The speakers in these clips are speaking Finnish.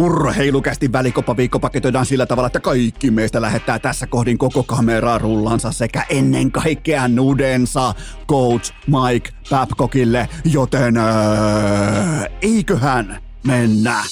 Urheilukästi välikopaviikko paketoidaan sillä tavalla, että kaikki meistä lähettää tässä kohdin koko kameraa rullansa sekä ennen kaikkea nudensa coach Mike Babcockille, joten öö, eiköhän mennä.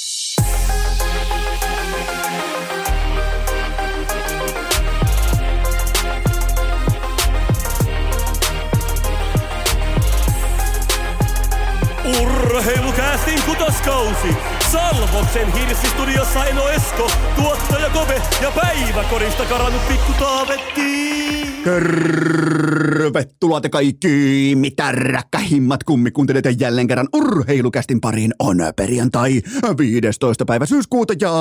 Urheilukäästin kutoskausi. Salvoksen hirsistudiossa Eno Esko, tuottaja Kove ja päiväkorista karannut pikku Taavetti. Tervetuloa te kaikki, mitä räkkähimmat kummi kuuntelette jälleen kerran urheilukästin pariin on perjantai 15. päivä syyskuuta ja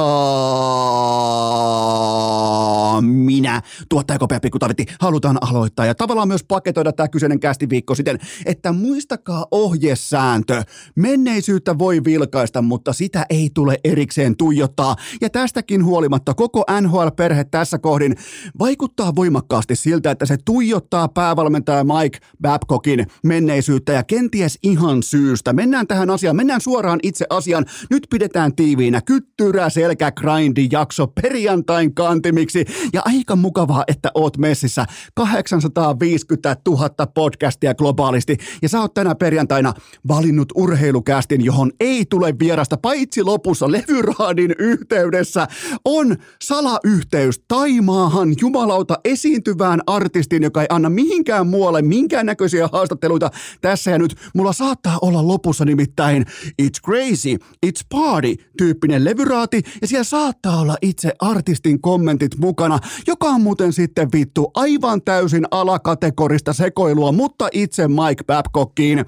minä, tuottaja Kopea Pikku Tavetti, halutaan aloittaa ja tavallaan myös paketoida tämä kyseinen kästi viikko siten, että muistakaa ohjesääntö. Menneisyyttä voi vilkaista, mutta sitä ei tule erikseen tuijottaa. Ja tästäkin huolimatta koko NHL-perhe tässä kohdin vaikuttaa voimakkaasti siltä, että se tuijottaa päävalmentaja Mike Babcockin menneisyyttä ja kenties ihan syystä. Mennään tähän asiaan, mennään suoraan itse asiaan. Nyt pidetään tiiviinä kyttyrä selkä grindi jakso perjantain kantimiksi. Ja aika mukavaa, että oot messissä. 850 000 podcastia globaalisti. Ja sä oot tänä perjantaina valinnut urheilukästin, johon ei tule vierasta, paitsi lopussa levyraadin yhteydessä. On salayhteys Taimaahan jumalauta esiintyvään artistin, joka ei anna mihinkään muualle minkäännäköisiä haastatteluita tässä ja nyt. Mulla saattaa olla lopussa nimittäin It's Crazy, It's Party tyyppinen levyraati ja siellä saattaa olla itse artistin kommentit mukana, joka on muuten sitten vittu aivan täysin alakategorista sekoilua, mutta itse Mike Babcockiin.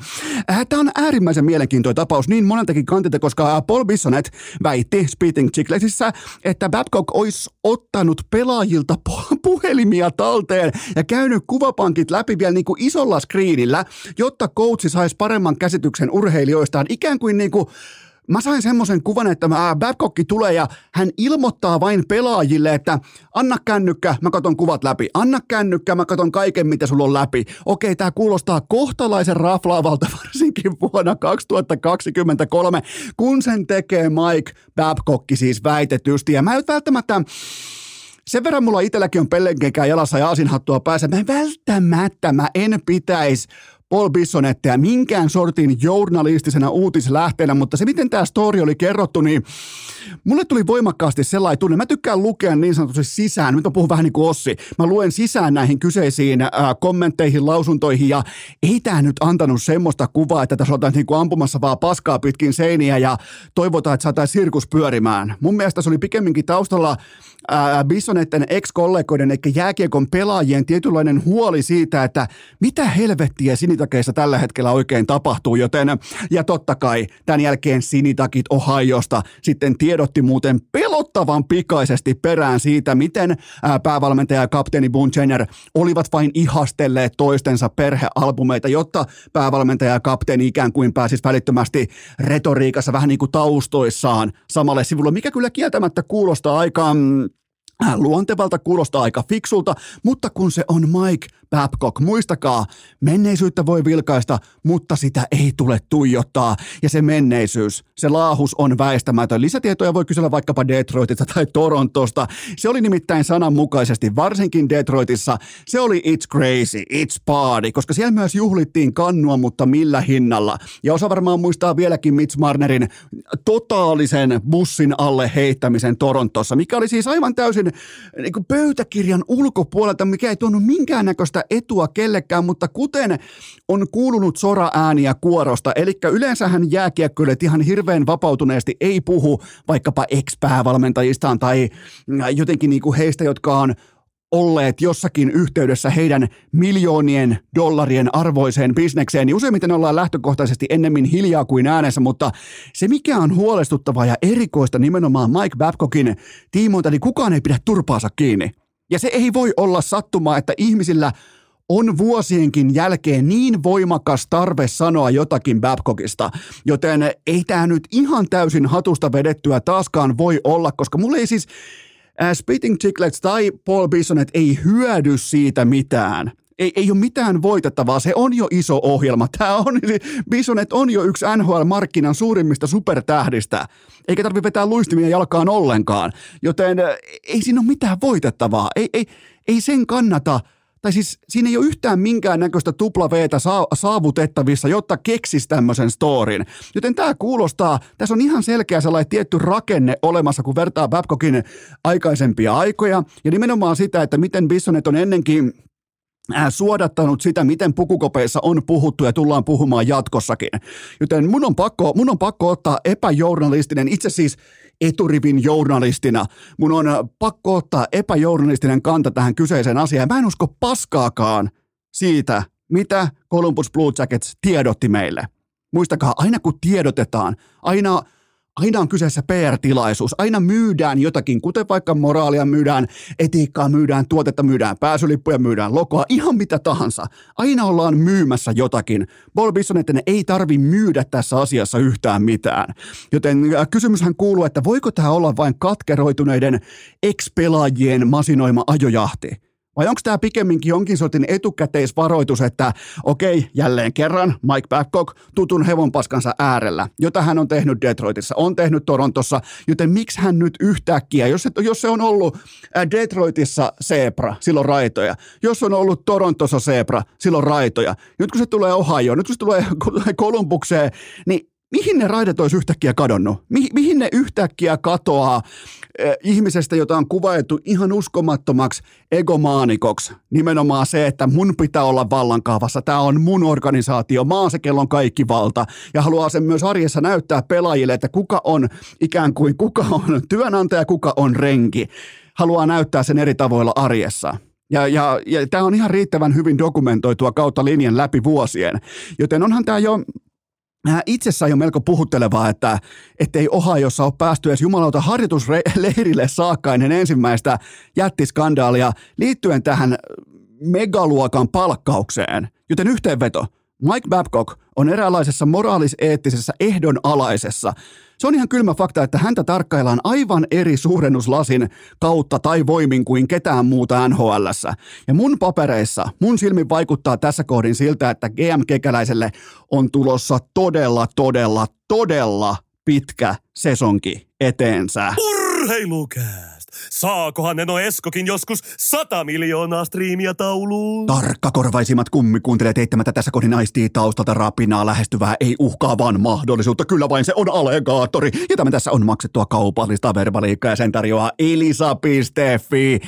Äh, Tämä on äärimmäisen mielenkiintoinen tapaus niin moneltakin kantilta, koska Paul Bissonet väitti Speaking Chicklesissä, että Babcock olisi ottanut pelaajilta puhelimia talteen ja käynyt kuvapankit läpi vielä niin kuin isolla screenillä, jotta coachi saisi paremman käsityksen urheilijoistaan, ikään kuin niin kuin Mä sain semmoisen kuvan, että mä, Babcock tulee ja hän ilmoittaa vain pelaajille, että anna kännykkä, mä katon kuvat läpi. Anna kännykkä, mä katon kaiken, mitä sulla on läpi. Okei, tää kuulostaa kohtalaisen raflaavalta varsinkin vuonna 2023, kun sen tekee Mike Babcock siis väitetysti. Ja mä en välttämättä sen verran mulla itselläkin on pellenkekää jalassa ja asinhattua päässä. Mä välttämättä, mä en pitäisi Paul Bissonettia minkään sortin journalistisena uutislähteenä, mutta se miten tämä story oli kerrottu, niin mulle tuli voimakkaasti sellainen tunne. Mä tykkään lukea niin sanotusti sisään, nyt on puhun vähän niin kuin Ossi. Mä luen sisään näihin kyseisiin äh, kommentteihin, lausuntoihin ja ei tämä nyt antanut semmoista kuvaa, että tässä oltaan niin ampumassa vaan paskaa pitkin seiniä ja toivotaan, että saataisiin sirkus pyörimään. Mun mielestä se oli pikemminkin taustalla Bissonetten ex-kollegoiden, eli jääkiekon pelaajien tietynlainen huoli siitä, että mitä helvettiä sinitakeissa tällä hetkellä oikein tapahtuu, joten ja totta kai tämän jälkeen sinitakit Ohiosta sitten tiedotti muuten pelottavan pikaisesti perään siitä, miten päävalmentaja ja kapteeni Boone Jenner olivat vain ihastelleet toistensa perhealbumeita, jotta päävalmentaja ja kapteeni ikään kuin pääsisi välittömästi retoriikassa vähän niin kuin taustoissaan samalle sivulle, mikä kyllä kieltämättä kuulostaa aika mm, luontevalta, kuulostaa aika fiksulta, mutta kun se on Mike Babcock, muistakaa, menneisyyttä voi vilkaista, mutta sitä ei tule tuijottaa. Ja se menneisyys, se laahus on väistämätön. Lisätietoja voi kysellä vaikkapa Detroitista tai Torontosta. Se oli nimittäin sananmukaisesti, varsinkin Detroitissa, se oli It's Crazy, It's Party, koska siellä myös juhlittiin kannua, mutta millä hinnalla. Ja osa varmaan muistaa vieläkin Mitch Marnerin totaalisen bussin alle heittämisen Torontossa, mikä oli siis aivan täysin niin kuin pöytäkirjan ulkopuolelta, mikä ei tuonut minkäännäköistä etua kellekään, mutta kuten on kuulunut sora-ääniä kuorosta, eli yleensähän jääkiekkoilijat ihan hirveän vapautuneesti ei puhu vaikkapa ex-päävalmentajistaan tai jotenkin niin kuin heistä, jotka on olleet jossakin yhteydessä heidän miljoonien dollarien arvoiseen bisnekseen, niin useimmiten ollaan lähtökohtaisesti ennemmin hiljaa kuin äänessä, mutta se mikä on huolestuttavaa ja erikoista nimenomaan Mike Babcockin tiimoilta, niin kukaan ei pidä turpaansa kiinni. Ja se ei voi olla sattumaa, että ihmisillä on vuosienkin jälkeen niin voimakas tarve sanoa jotakin Babcockista, joten ei tämä nyt ihan täysin hatusta vedettyä taaskaan voi olla, koska mulle ei siis Spitting Chicklets tai Paul Bissonet ei hyödy siitä mitään, ei, ei ole mitään voitettavaa, se on jo iso ohjelma. Tämä on, Bisonet on jo yksi NHL-markkinan suurimmista supertähdistä, eikä tarvitse vetää luistimia jalkaan ollenkaan, joten ei siinä ole mitään voitettavaa. Ei, ei, ei sen kannata tai siis siinä ei ole yhtään minkäännäköistä tupla v saavutettavissa, jotta keksis tämmöisen storin. Joten tämä kuulostaa, tässä on ihan selkeä sellainen tietty rakenne olemassa, kun vertaa Babcockin aikaisempia aikoja, ja nimenomaan sitä, että miten Bissonet on ennenkin suodattanut sitä, miten pukukopeissa on puhuttu ja tullaan puhumaan jatkossakin. Joten mun on pakko, mun on pakko ottaa epäjournalistinen, itse siis eturivin journalistina. Mun on pakko ottaa epäjournalistinen kanta tähän kyseiseen asiaan. Mä en usko paskaakaan siitä, mitä Columbus Blue Jackets tiedotti meille. Muistakaa, aina kun tiedotetaan, aina Aina on kyseessä PR-tilaisuus. Aina myydään jotakin, kuten vaikka moraalia myydään, etiikkaa myydään, tuotetta myydään, pääsylippuja myydään, lokoa, ihan mitä tahansa. Aina ollaan myymässä jotakin. Paul Bissonetten ei tarvi myydä tässä asiassa yhtään mitään. Joten äh, kysymyshän kuuluu, että voiko tämä olla vain katkeroituneiden ex-pelaajien masinoima ajojahti? Vai onko tämä pikemminkin jonkin sortin etukäteisvaroitus, että okei, jälleen kerran Mike Babcock tutun hevonpaskansa äärellä, jota hän on tehnyt Detroitissa, on tehnyt Torontossa, joten miksi hän nyt yhtäkkiä, jos se, jos se on ollut äh, Detroitissa Sebra, silloin raitoja, jos on ollut Torontossa Sebra, silloin raitoja, nyt kun se tulee Ohio, nyt kun se tulee Kolumbukseen, niin mihin ne raidet olisi yhtäkkiä kadonnut? Mi- mihin ne yhtäkkiä katoaa eh, ihmisestä, jota on kuvailtu ihan uskomattomaksi egomaanikoksi? Nimenomaan se, että mun pitää olla vallankaavassa. Tämä on mun organisaatio. Mä oon se, kellon kaikki valta. Ja haluaa sen myös arjessa näyttää pelaajille, että kuka on ikään kuin, kuka on työnantaja, kuka on renki. Haluaa näyttää sen eri tavoilla arjessa. Ja, ja, ja tämä on ihan riittävän hyvin dokumentoitua kautta linjan läpi vuosien. Joten onhan tämä jo itsessään jo melko puhuttelevaa, että ei Ohiossa ole päästy edes jumalauta harjoitusleirille saakka ennen ensimmäistä jättiskandaalia liittyen tähän megaluokan palkkaukseen. Joten yhteenveto. Mike Babcock on eräänlaisessa moraaliseettisessä ehdonalaisessa se on ihan kylmä fakta, että häntä tarkkaillaan aivan eri suurennuslasin kautta tai voimin kuin ketään muuta nhl Ja mun papereissa, mun silmin vaikuttaa tässä kohdin siltä, että GM Kekäläiselle on tulossa todella, todella, todella pitkä sesonki eteensä. Urheilukää! Saakohan Neno Eskokin joskus sata miljoonaa striimiä tauluun? Tarkkakorvaisimmat kummikuuntelijat eittämättä tässä kohdin aistii taustalta rapinaa lähestyvää ei uhkaavaan mahdollisuutta. Kyllä vain se on allegaattori. Ja tämä tässä on maksettua kaupallista verbaliikkaa ja sen tarjoaa elisa.fi.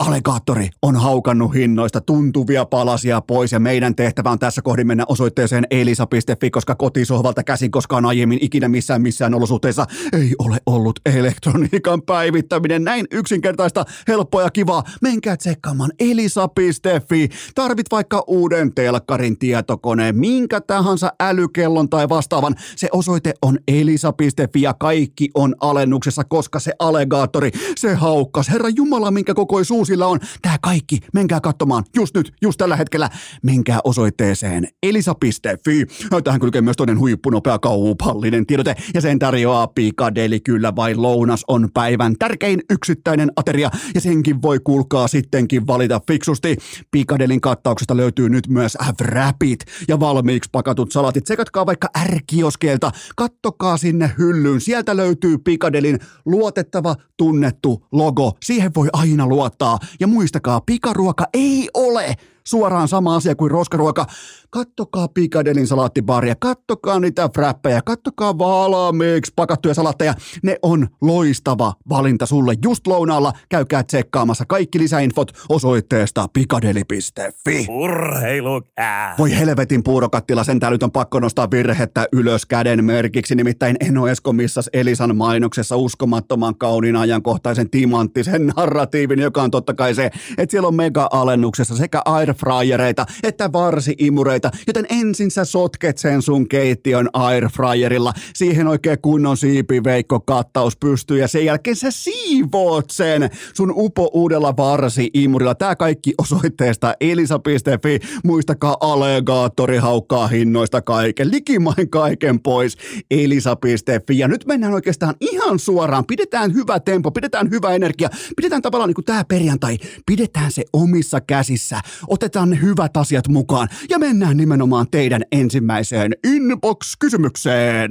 Allegaattori on haukannut hinnoista tuntuvia palasia pois ja meidän tehtävä on tässä kohdin mennä osoitteeseen elisa.fi, koska kotisohvalta käsin koskaan aiemmin ikinä missään missään olosuhteissa ei ole ollut elektroniikan päivittäminen näin yksinkertaista, helppoa ja kivaa. Menkää tsekkaamaan elisa.fi. Tarvit vaikka uuden telkkarin tietokoneen, minkä tahansa älykellon tai vastaavan. Se osoite on elisa.fi ja kaikki on alennuksessa, koska se allegaattori, se haukkas. Herra Jumala, minkä kokoisuus sillä on. Tämä kaikki, menkää katsomaan just nyt, just tällä hetkellä. Menkää osoitteeseen elisa.fi. Tähän kylkee myös toinen huippunopea kaupallinen tiedote ja sen tarjoaa Pikadeli kyllä vai lounas on päivän tärkein yksittäinen ateria ja senkin voi kuulkaa sittenkin valita fiksusti. Pikadelin kattauksesta löytyy nyt myös wrapit ja valmiiksi pakatut salatit. Sekatkaa vaikka ärkioskeelta, kattokaa sinne hyllyyn. Sieltä löytyy Pikadelin luotettava, tunnettu logo. Siihen voi aina luottaa. Ja muistakaa, pikaruoka ei ole suoraan sama asia kuin roskaruoka. Kattokaa Pikadelin salaattibaria, kattokaa niitä frappeja, kattokaa valmiiksi pakattuja salatteja. Ne on loistava valinta sulle just lounaalla. Käykää tsekkaamassa kaikki lisäinfot osoitteesta pikadeli.fi. Urheilukää! Voi helvetin puurokattila, sen nyt on pakko nostaa virhettä ylös käden merkiksi. Nimittäin Eno Esko missas Elisan mainoksessa uskomattoman kauniin ajankohtaisen timanttisen narratiivin, joka on totta kai se, että siellä on mega-alennuksessa sekä Air airfryereita että varsi-imureita, joten ensin sä sotket sen sun keittiön airfryerilla. Siihen oikein kunnon siipiveikko kattaus pystyy ja sen jälkeen sä siivoot sen sun upo uudella varsi-imurilla. Tää kaikki osoitteesta elisa.fi. Muistakaa allegaattori haukkaa hinnoista kaiken, likimain kaiken pois elisa.fi. Ja nyt mennään oikeastaan ihan suoraan. Pidetään hyvä tempo, pidetään hyvä energia, pidetään tavallaan niin kuin tää perjantai, pidetään se omissa käsissä. Ot otetaan ne hyvät asiat mukaan ja mennään nimenomaan teidän ensimmäiseen inbox-kysymykseen.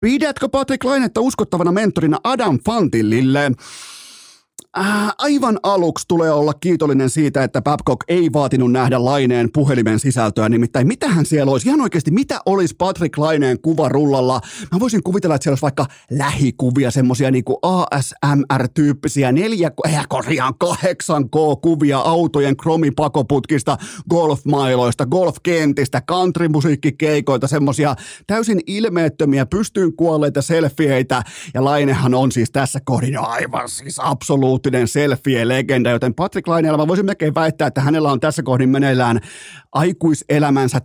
Pidätkö Patrick Lainetta uskottavana mentorina Adam Fantillille? Äh, aivan aluksi tulee olla kiitollinen siitä, että Babcock ei vaatinut nähdä Laineen puhelimen sisältöä. Nimittäin mitähän siellä olisi? Ihan oikeasti, mitä olisi Patrick Laineen kuva rullalla? Mä voisin kuvitella, että siellä olisi vaikka lähikuvia, semmosia niinku ASMR-tyyppisiä neljä, äh, korjaan 8K-kuvia autojen kromipakoputkista, golfmailoista, golfkentistä, countrymusiikkikeikoilta, semmosia täysin ilmeettömiä, pystyyn kuolleita selfieitä. Ja Lainehan on siis tässä kohdin aivan siis absoluuttinen absoluuttinen selfie-legenda, joten Patrick Laineella mä voisin melkein väittää, että hänellä on tässä kohdin meneillään aikuiselämänsä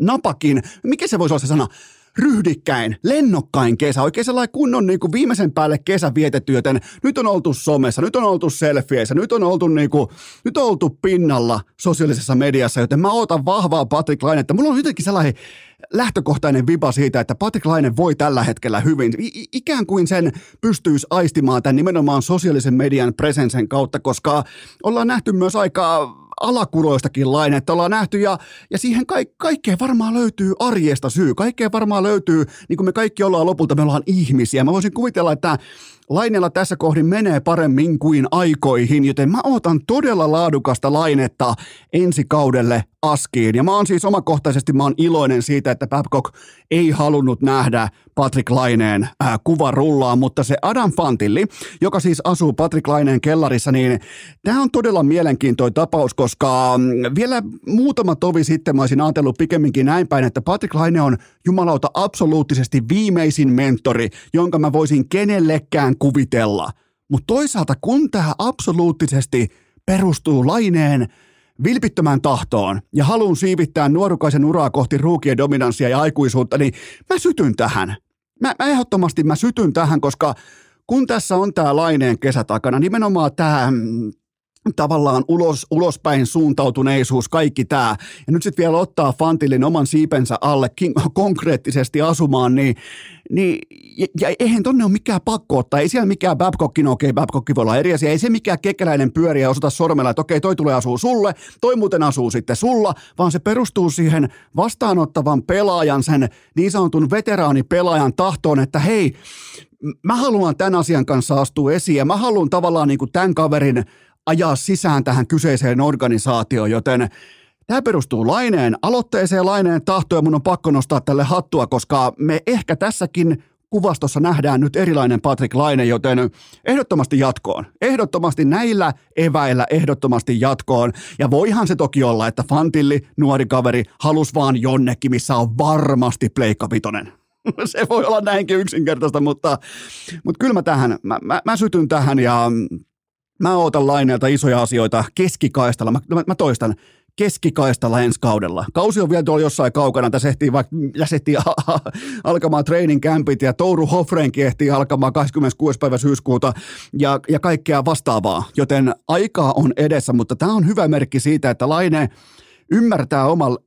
napakin, mikä se voisi olla se sana, ryhdikkäin, lennokkain kesä, oikein sellainen kunnon niin kuin viimeisen päälle kesä vietetty, joten nyt on oltu somessa, nyt on oltu selfieissä, nyt on oltu, niin kuin, nyt on oltu pinnalla sosiaalisessa mediassa, joten mä ootan vahvaa Patrick Lainetta. Mulla on jotenkin sellainen lähtökohtainen viba siitä, että Patrick Laine voi tällä hetkellä hyvin. I- ikään kuin sen pystyisi aistimaan tämän nimenomaan sosiaalisen median presensen kautta, koska ollaan nähty myös aika alakuloistakin lainetta ollaan nähty ja, ja siihen ka- kaikkeen varmaan löytyy arjesta syy. Kaikkeen varmaan löytyy, niin kuin me kaikki ollaan lopulta, me ollaan ihmisiä. Mä voisin kuvitella, että Lainella tässä kohdin menee paremmin kuin aikoihin, joten mä ootan todella laadukasta lainetta ensi kaudelle askiin. Ja mä oon siis omakohtaisesti mä oon iloinen siitä, että Babcock ei halunnut nähdä Patrick Laineen ää, kuva rullaa, mutta se Adam Fantilli, joka siis asuu Patrick Laineen kellarissa, niin tämä on todella mielenkiintoinen tapaus, koska mm, vielä muutama tovi sitten mä olisin ajatellut pikemminkin näin päin, että Patrick Laine on jumalauta absoluuttisesti viimeisin mentori, jonka mä voisin kenellekään kuvitella. Mutta toisaalta kun tämä absoluuttisesti perustuu Laineen vilpittömään tahtoon ja haluun siivittää nuorukaisen uraa kohti ruukien dominanssia ja aikuisuutta, niin mä sytyn tähän. Mä, mä ehdottomasti mä sytyn tähän, koska kun tässä on tämä laineen kesä takana, nimenomaan tämä mm, tavallaan ulos, ulospäin suuntautuneisuus, kaikki tämä. Ja nyt sitten vielä ottaa Fantillin oman siipensä alle konkreettisesti asumaan, niin, niin ja, ja eihän tonne ole mikään pakko ottaa. Ei siellä mikään Babcockin, no okei, okay, Babcock voi olla eri asia. Ei se mikään kekäläinen pyöriä osata sormella, että okei, okay, toi tulee asuu sulle, toi muuten asuu sitten sulla, vaan se perustuu siihen vastaanottavan pelaajan, sen niin sanotun veteraanipelaajan tahtoon, että hei, mä haluan tämän asian kanssa astua esiin ja mä haluan tavallaan niin kuin tämän kaverin ajaa sisään tähän kyseiseen organisaatioon, joten Tämä perustuu Laineen aloitteeseen, Laineen tahtoon ja mun on pakko nostaa tälle hattua, koska me ehkä tässäkin kuvastossa nähdään nyt erilainen Patrick Laine, joten ehdottomasti jatkoon. Ehdottomasti näillä eväillä ehdottomasti jatkoon. Ja voihan se toki olla, että Fantilli, nuori kaveri, halus vaan jonnekin, missä on varmasti Pleikka Vitonen. se voi olla näinkin yksinkertaista, mutta, mutta kyllä mä tähän, mä, mä, mä sytyn tähän ja Mä ootan laineelta isoja asioita keskikaistalla. Mä, mä, mä toistan, keskikaistalla ensi kaudella. Kausi on vielä tuolla jossain kaukana. Tässä ehtii, vaikka, tässä alkamaan training campit ja Touru Hofrenkin ehtii alkamaan 26. päivä syyskuuta ja, ja kaikkea vastaavaa. Joten aikaa on edessä, mutta tämä on hyvä merkki siitä, että Laine – ymmärtää omalla,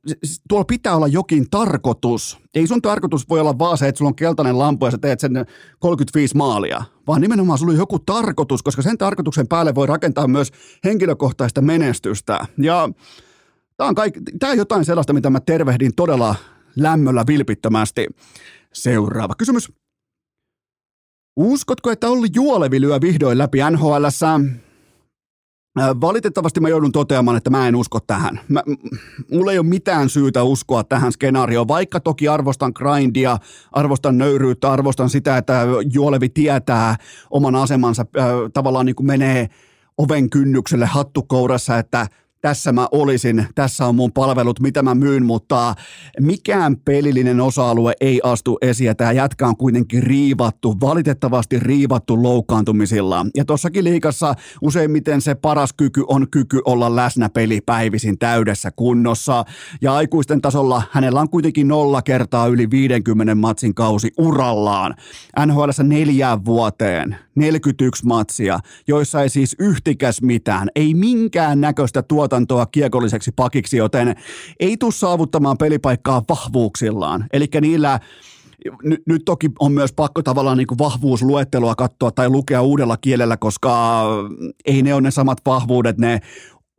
tuolla pitää olla jokin tarkoitus. Ei sun tarkoitus voi olla vaan se, että sulla on keltainen lampu ja sä teet sen 35 maalia, vaan nimenomaan sulla on joku tarkoitus, koska sen tarkoituksen päälle voi rakentaa myös henkilökohtaista menestystä. Ja tämä on, kaik, tämä on jotain sellaista, mitä mä tervehdin todella lämmöllä vilpittömästi. Seuraava kysymys. Uskotko, että Olli Juolevi lyö vihdoin läpi NHLssä? Valitettavasti mä joudun toteamaan, että mä en usko tähän. Mä, mulla ei ole mitään syytä uskoa tähän skenaarioon, vaikka toki arvostan grindia, arvostan nöyryyttä, arvostan sitä, että Juolevi tietää oman asemansa, äh, tavallaan niin kuin menee oven kynnykselle hattukourassa, että – tässä mä olisin, tässä on mun palvelut, mitä mä myyn, mutta mikään pelillinen osa-alue ei astu esiin. Tämä jätkä on kuitenkin riivattu, valitettavasti riivattu loukkaantumisilla. Ja tossakin liikassa useimmiten se paras kyky on kyky olla läsnä pelipäivisin täydessä kunnossa. Ja aikuisten tasolla hänellä on kuitenkin nolla kertaa yli 50 matsin kausi urallaan. NHL neljään vuoteen, 41 matsia, joissa ei siis yhtikäs mitään, ei minkään näköistä tuota tuotantoa kiekolliseksi pakiksi, joten ei tule saavuttamaan pelipaikkaa vahvuuksillaan. Eli niillä nyt, nyt toki on myös pakko tavallaan niin kuin katsoa tai lukea uudella kielellä, koska ei ne ole ne samat vahvuudet, ne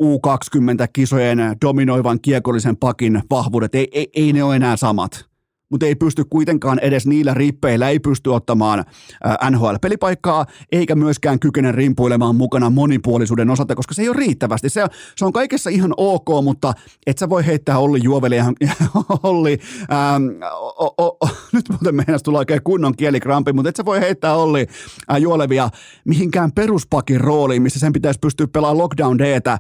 U20-kisojen dominoivan kiekollisen pakin vahvuudet, ei, ei, ei ne ole enää samat mutta ei pysty kuitenkaan edes niillä rippeillä, ei pysty ottamaan NHL-pelipaikkaa, eikä myöskään kykene rimpuilemaan mukana monipuolisuuden osalta, koska se ei ole riittävästi. Se, se on kaikessa ihan ok, mutta et sä voi heittää Olli Juoveli ja Olli, ähm, o, o, o, nyt muuten meidän tulla oikein kunnon kielikrampi, mutta et sä voi heittää Olli äh, Juolevia mihinkään peruspakin rooliin, missä sen pitäisi pystyä pelaamaan lockdown Dtä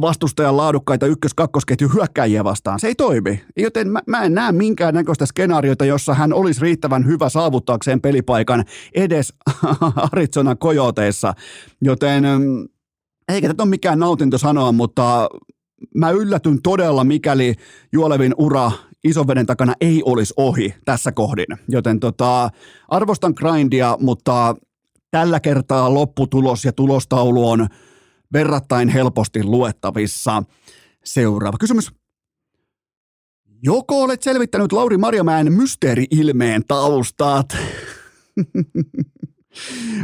vastustajan laadukkaita ykkös-kakkosketju hyökkäjiä vastaan. Se ei toimi. Joten mä, mä en näe minkään näköistä skenaariota, jossa hän olisi riittävän hyvä saavuttaakseen pelipaikan edes Arizona Coyoteissa. Joten mm, eikä tätä ole mikään nautinto sanoa, mutta mä yllätyn todella, mikäli Juolevin ura ison veden takana ei olisi ohi tässä kohdin. Joten tota, arvostan grindia, mutta tällä kertaa lopputulos ja tulostaulu on – verrattain helposti luettavissa. Seuraava kysymys. Joko olet selvittänyt Lauri Marjamäen mysteeri-ilmeen taustat?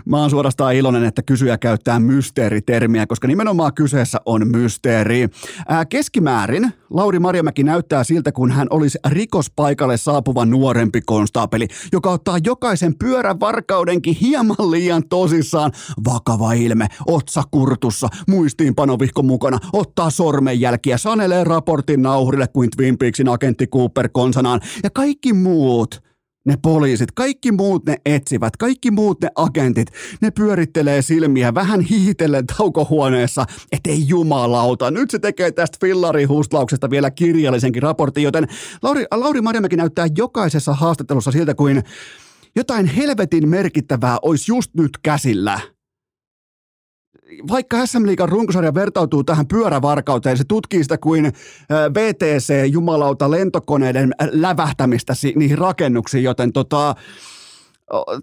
Mä oon suorastaan iloinen, että kysyjä käyttää mysteeritermiä, koska nimenomaan kyseessä on mysteeri. Ää, keskimäärin Lauri Marjamäki näyttää siltä, kun hän olisi rikospaikalle saapuva nuorempi konstaapeli, joka ottaa jokaisen pyörän varkaudenkin hieman liian tosissaan. Vakava ilme, otsa kurtussa, muistiinpanovihko mukana, ottaa sormenjälkiä, sanelee raportin nauhurille kuin Twin Peaksin agentti Cooper konsanaan ja kaikki muut – ne poliisit, kaikki muut ne etsivät, kaikki muut ne agentit, ne pyörittelee silmiä vähän hiitellen taukohuoneessa, ettei jumalauta. Nyt se tekee tästä fillarihustlauksesta vielä kirjallisenkin raportin, joten Lauri, Lauri Marjamäki näyttää jokaisessa haastattelussa siltä kuin jotain helvetin merkittävää olisi just nyt käsillä – vaikka SM Liigan runkosarja vertautuu tähän pyörävarkauteen, se tutkii sitä kuin VTC-jumalauta lentokoneiden lävähtämistä niihin rakennuksiin, joten tota,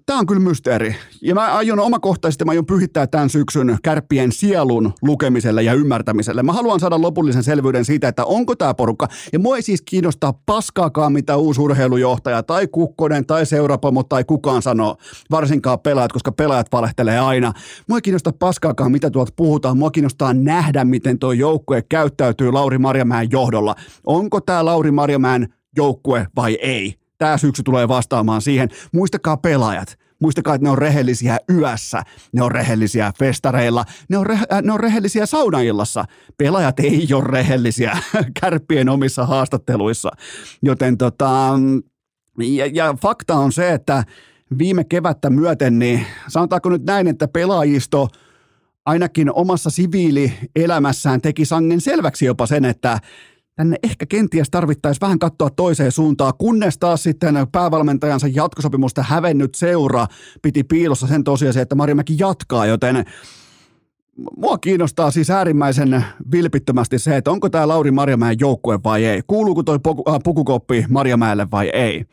Tämä on kyllä mysteeri. Ja mä aion omakohtaisesti, mä aion pyhittää tämän syksyn kärppien sielun lukemiselle ja ymmärtämiselle. Mä haluan saada lopullisen selvyyden siitä, että onko tämä porukka. Ja mua ei siis kiinnostaa paskaakaan, mitä uusi urheilujohtaja tai Kukkonen tai seurapomo tai kukaan sanoo. Varsinkaan pelaajat, koska pelaajat valehtelee aina. Mua ei kiinnosta paskaakaan, mitä tuolta puhutaan. Mua kiinnostaa nähdä, miten tuo joukkue käyttäytyy Lauri Marjamäen johdolla. Onko tämä Lauri Marjamäen joukkue vai ei? Tämä syksy tulee vastaamaan siihen. Muistakaa pelaajat. Muistakaa, että ne on rehellisiä yössä, ne on rehellisiä festareilla, ne on, re- äh, ne on rehellisiä saunaillassa. Pelaajat ei ole rehellisiä kärppien omissa haastatteluissa. Joten tota, ja, ja fakta on se, että viime kevättä myöten, niin sanotaanko nyt näin, että pelaajisto ainakin omassa siviilielämässään teki sangen selväksi jopa sen, että tänne ehkä kenties tarvittaisiin vähän katsoa toiseen suuntaan, kunnes taas sitten päävalmentajansa jatkosopimusta hävennyt seura piti piilossa sen tosiasian, että Marimäki jatkaa, joten mua kiinnostaa siis äärimmäisen vilpittömästi se, että onko tämä Lauri Marjamäen joukkue vai ei. Kuuluuko toi äh, pukukoppi Marjamäelle vai ei.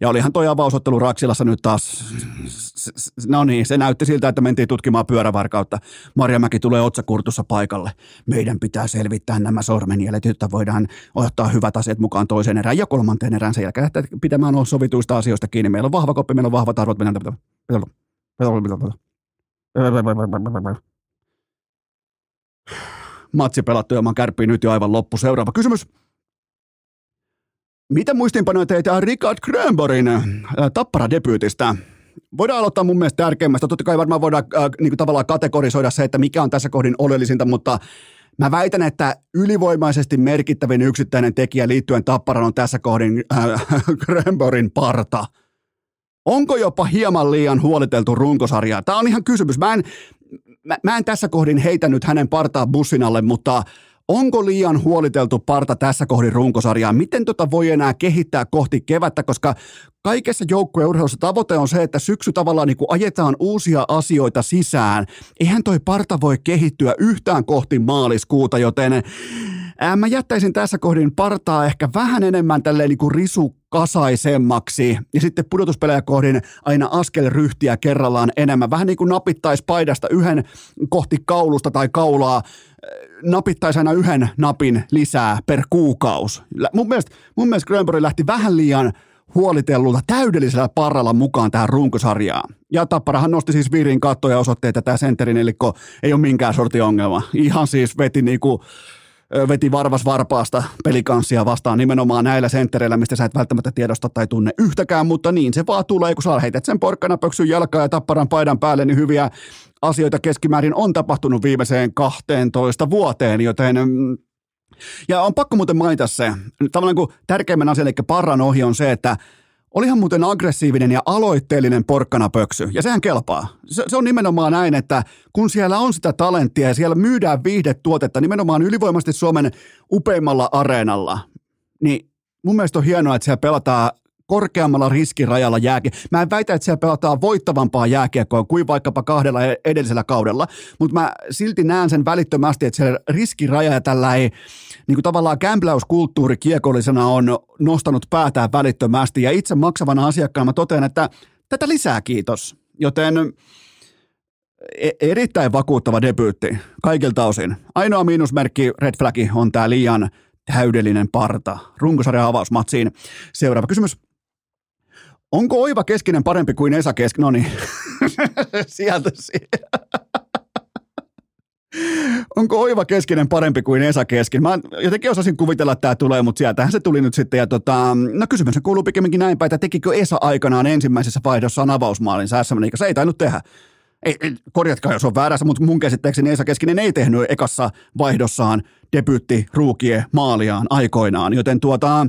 Ja olihan toi avausottelu Raksilassa nyt taas, no niin, se näytti siltä, että mentiin tutkimaan pyörävarkautta. Marjamäki tulee otsakurtussa paikalle. Meidän pitää selvittää nämä sormenjäljet, jotta voidaan ottaa hyvät asiat mukaan toiseen erään ja kolmanteen erään sen jälkeen. Että pitämään on sovituista asioista kiinni. Meillä on vahva koppi, meillä on vahvat arvot. Matsi pelattu ja mä kärppiin nyt jo aivan loppu. Seuraava kysymys. Mitä muistiinpanoja teitä Richard Grönborgin äh, tappara-debyytistä? Voidaan aloittaa mun mielestä tärkeimmästä. Totta kai varmaan voidaan äh, niin kuin tavallaan kategorisoida se, että mikä on tässä kohdin oleellisinta, mutta mä väitän, että ylivoimaisesti merkittävin yksittäinen tekijä liittyen tapparan on tässä kohdin äh, Grönborgin parta. Onko jopa hieman liian huoliteltu runkosarja? Tämä on ihan kysymys. Mä en, mä, mä en tässä kohdin heitänyt hänen partaa bussin alle, mutta Onko liian huoliteltu parta tässä kohdin runkosarjaa? Miten tota voi enää kehittää kohti kevättä, koska kaikessa joukkueurheilussa tavoite on se, että syksy tavallaan niin kuin ajetaan uusia asioita sisään. Eihän toi parta voi kehittyä yhtään kohti maaliskuuta, joten mä jättäisin tässä kohdin partaa ehkä vähän enemmän tälleen niin kuin risukasaisemmaksi ja sitten pudotuspelejä kohdin aina askel ryhtiä kerrallaan enemmän. Vähän niin kuin napittaisi paidasta yhden kohti kaulusta tai kaulaa napittaisi aina yhden napin lisää per kuukaus. Mun mielestä, mun mielestä Grönborg lähti vähän liian huolitellulla täydellisellä parralla mukaan tähän runkosarjaan. Ja Tapparahan nosti siis viirin kattoja ja osoitti, että tämä sentterin elikko ei ole minkään sortin ongelma. Ihan siis veti niinku veti varvas varpaasta pelikanssia vastaan nimenomaan näillä senttereillä, mistä sä et välttämättä tiedosta tai tunne yhtäkään, mutta niin se vaan tulee, kun sä heität sen porkkana pöksyn jalkaa ja tapparan paidan päälle, niin hyviä asioita keskimäärin on tapahtunut viimeiseen 12 vuoteen, joten mm, ja on pakko muuten mainita se, tavallaan kuin tärkeimmän asian, eli parran ohi on se, että Olihan muuten aggressiivinen ja aloitteellinen porkkanapöksy, ja sehän kelpaa. Se, se on nimenomaan näin, että kun siellä on sitä talenttia ja siellä myydään viihdetuotetta nimenomaan ylivoimasti Suomen upeimmalla areenalla, niin mun mielestä on hienoa, että siellä pelataan korkeammalla riskirajalla jääkie. Mä en väitä, että siellä pelataan voittavampaa jääkiekkoa kuin vaikkapa kahdella e- edellisellä kaudella, mutta mä silti näen sen välittömästi, että siellä riskiraja ja tällä ei, niin kuin tavallaan kämpläyskulttuuri kiekollisena on nostanut päätään välittömästi ja itse maksavana asiakkaana mä totean, että tätä lisää kiitos. Joten e- erittäin vakuuttava debyytti kaikilta osin. Ainoa miinusmerkki red flagi on tämä liian täydellinen parta runkosarjan avausmatsiin. Seuraava kysymys. Onko Oiva Keskinen parempi kuin Esa Keskinen? No niin, sieltä Onko Oiva Keskinen parempi kuin Esa Keskin? Mä jotenkin osasin kuvitella, että tämä tulee, mutta sieltähän se tuli nyt sitten. Ja tota, no kysymys kuuluu pikemminkin näin päin, että tekikö Esa aikanaan ensimmäisessä vaihdossaan avausmaalin SM Se ei tainnut tehdä ei, ei, korjatkaa jos on väärässä, mutta mun käsittääkseni Esa Keskinen ei tehnyt ekassa vaihdossaan debyytti ruukie maaliaan aikoinaan. Joten tuota,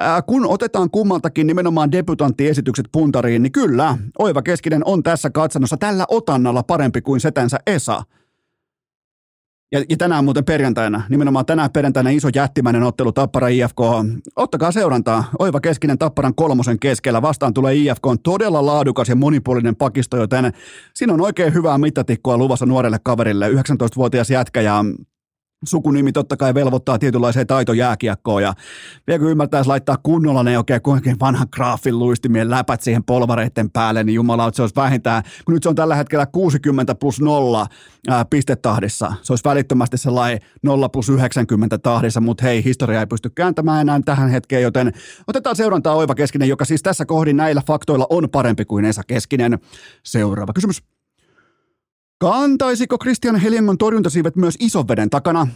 ää, kun otetaan kummaltakin nimenomaan debutantiesitykset puntariin, niin kyllä, Oiva Keskinen on tässä katsannossa tällä otannalla parempi kuin setänsä Esa – ja, ja tänään muuten perjantaina, nimenomaan tänään perjantaina iso jättimäinen ottelu Tappara IFK. Ottakaa seurantaa. Oiva Keskinen Tapparan kolmosen keskellä. Vastaan tulee IFK on todella laadukas ja monipuolinen pakisto, joten siinä on oikein hyvää mittatikkoa luvassa nuorelle kaverille. 19-vuotias jätkä ja sukunimi totta kai velvoittaa tietynlaiseen taitojääkiekkoon ja vielä kun ymmärtäisi laittaa kunnolla ne oikein kuinka vanhan graafin luistimien läpät siihen polvareiden päälle, niin jumala, se olisi vähintään, kun nyt se on tällä hetkellä 60 plus 0 ää, pistetahdissa, se olisi välittömästi sellainen 0 plus 90 tahdissa, mutta hei, historia ei pysty kääntämään enää tähän hetkeen, joten otetaan seurantaa Oiva Keskinen, joka siis tässä kohdin näillä faktoilla on parempi kuin Esa Keskinen. Seuraava kysymys. Kantaisiko Christian Heliangon torjuntasiivet myös ison veden takana?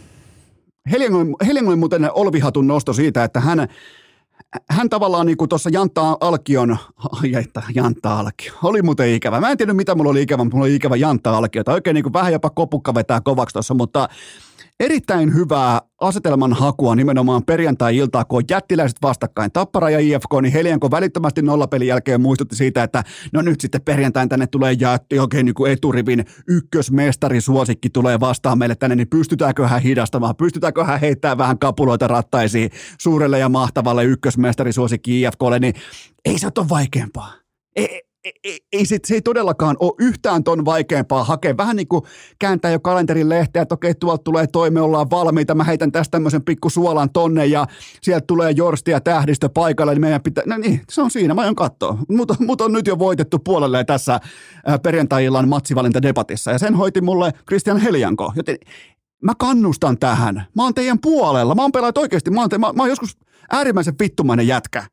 Heliangon muuten olvihatun nosto siitä, että hän, hän tavallaan niin tuossa Jantta Alkion, että Jantta Alkio, oli muuten ikävä. Mä en tiedä mitä mulla oli ikävä, mutta mulla oli ikävä Jantta Alkio. Tai oikein niin kuin vähän jopa kopukka vetää kovaksi tuossa, mutta erittäin hyvää asetelman hakua nimenomaan perjantai-iltaa, kun on jättiläiset vastakkain. Tappara ja IFK, niin Helianko välittömästi nollapelin jälkeen muistutti siitä, että no nyt sitten perjantain tänne tulee jätti oikein niin kuin eturivin ykkösmestari suosikki tulee vastaan meille tänne, niin pystytäänkö hän hidastamaan, pystytäänkö hän heittämään vähän kapuloita rattaisiin suurelle ja mahtavalle ykkösmestari suosikki IFKlle, niin ei se ole vaikeampaa. Ei, ei, ei, se, se ei todellakaan ole yhtään ton vaikeampaa hakea. Vähän niin kuin kääntää jo kalenterin lehteä, että okei, tuolta tulee toime, ollaan valmiita, mä heitän tästä tämmöisen pikku suolan tonne ja sieltä tulee Jorsti ja Tähdistö paikalle, niin meidän pitää, no niin, se on siinä, mä aion katsoa. Mutta mut on nyt jo voitettu puolelle tässä perjantai-illan matsivalintadebatissa ja sen hoiti mulle Christian Helianko, joten mä kannustan tähän. Mä oon teidän puolella, mä oon pelaat oikeasti, mä oon, te, mä, mä oon joskus äärimmäisen vittumainen jätkä,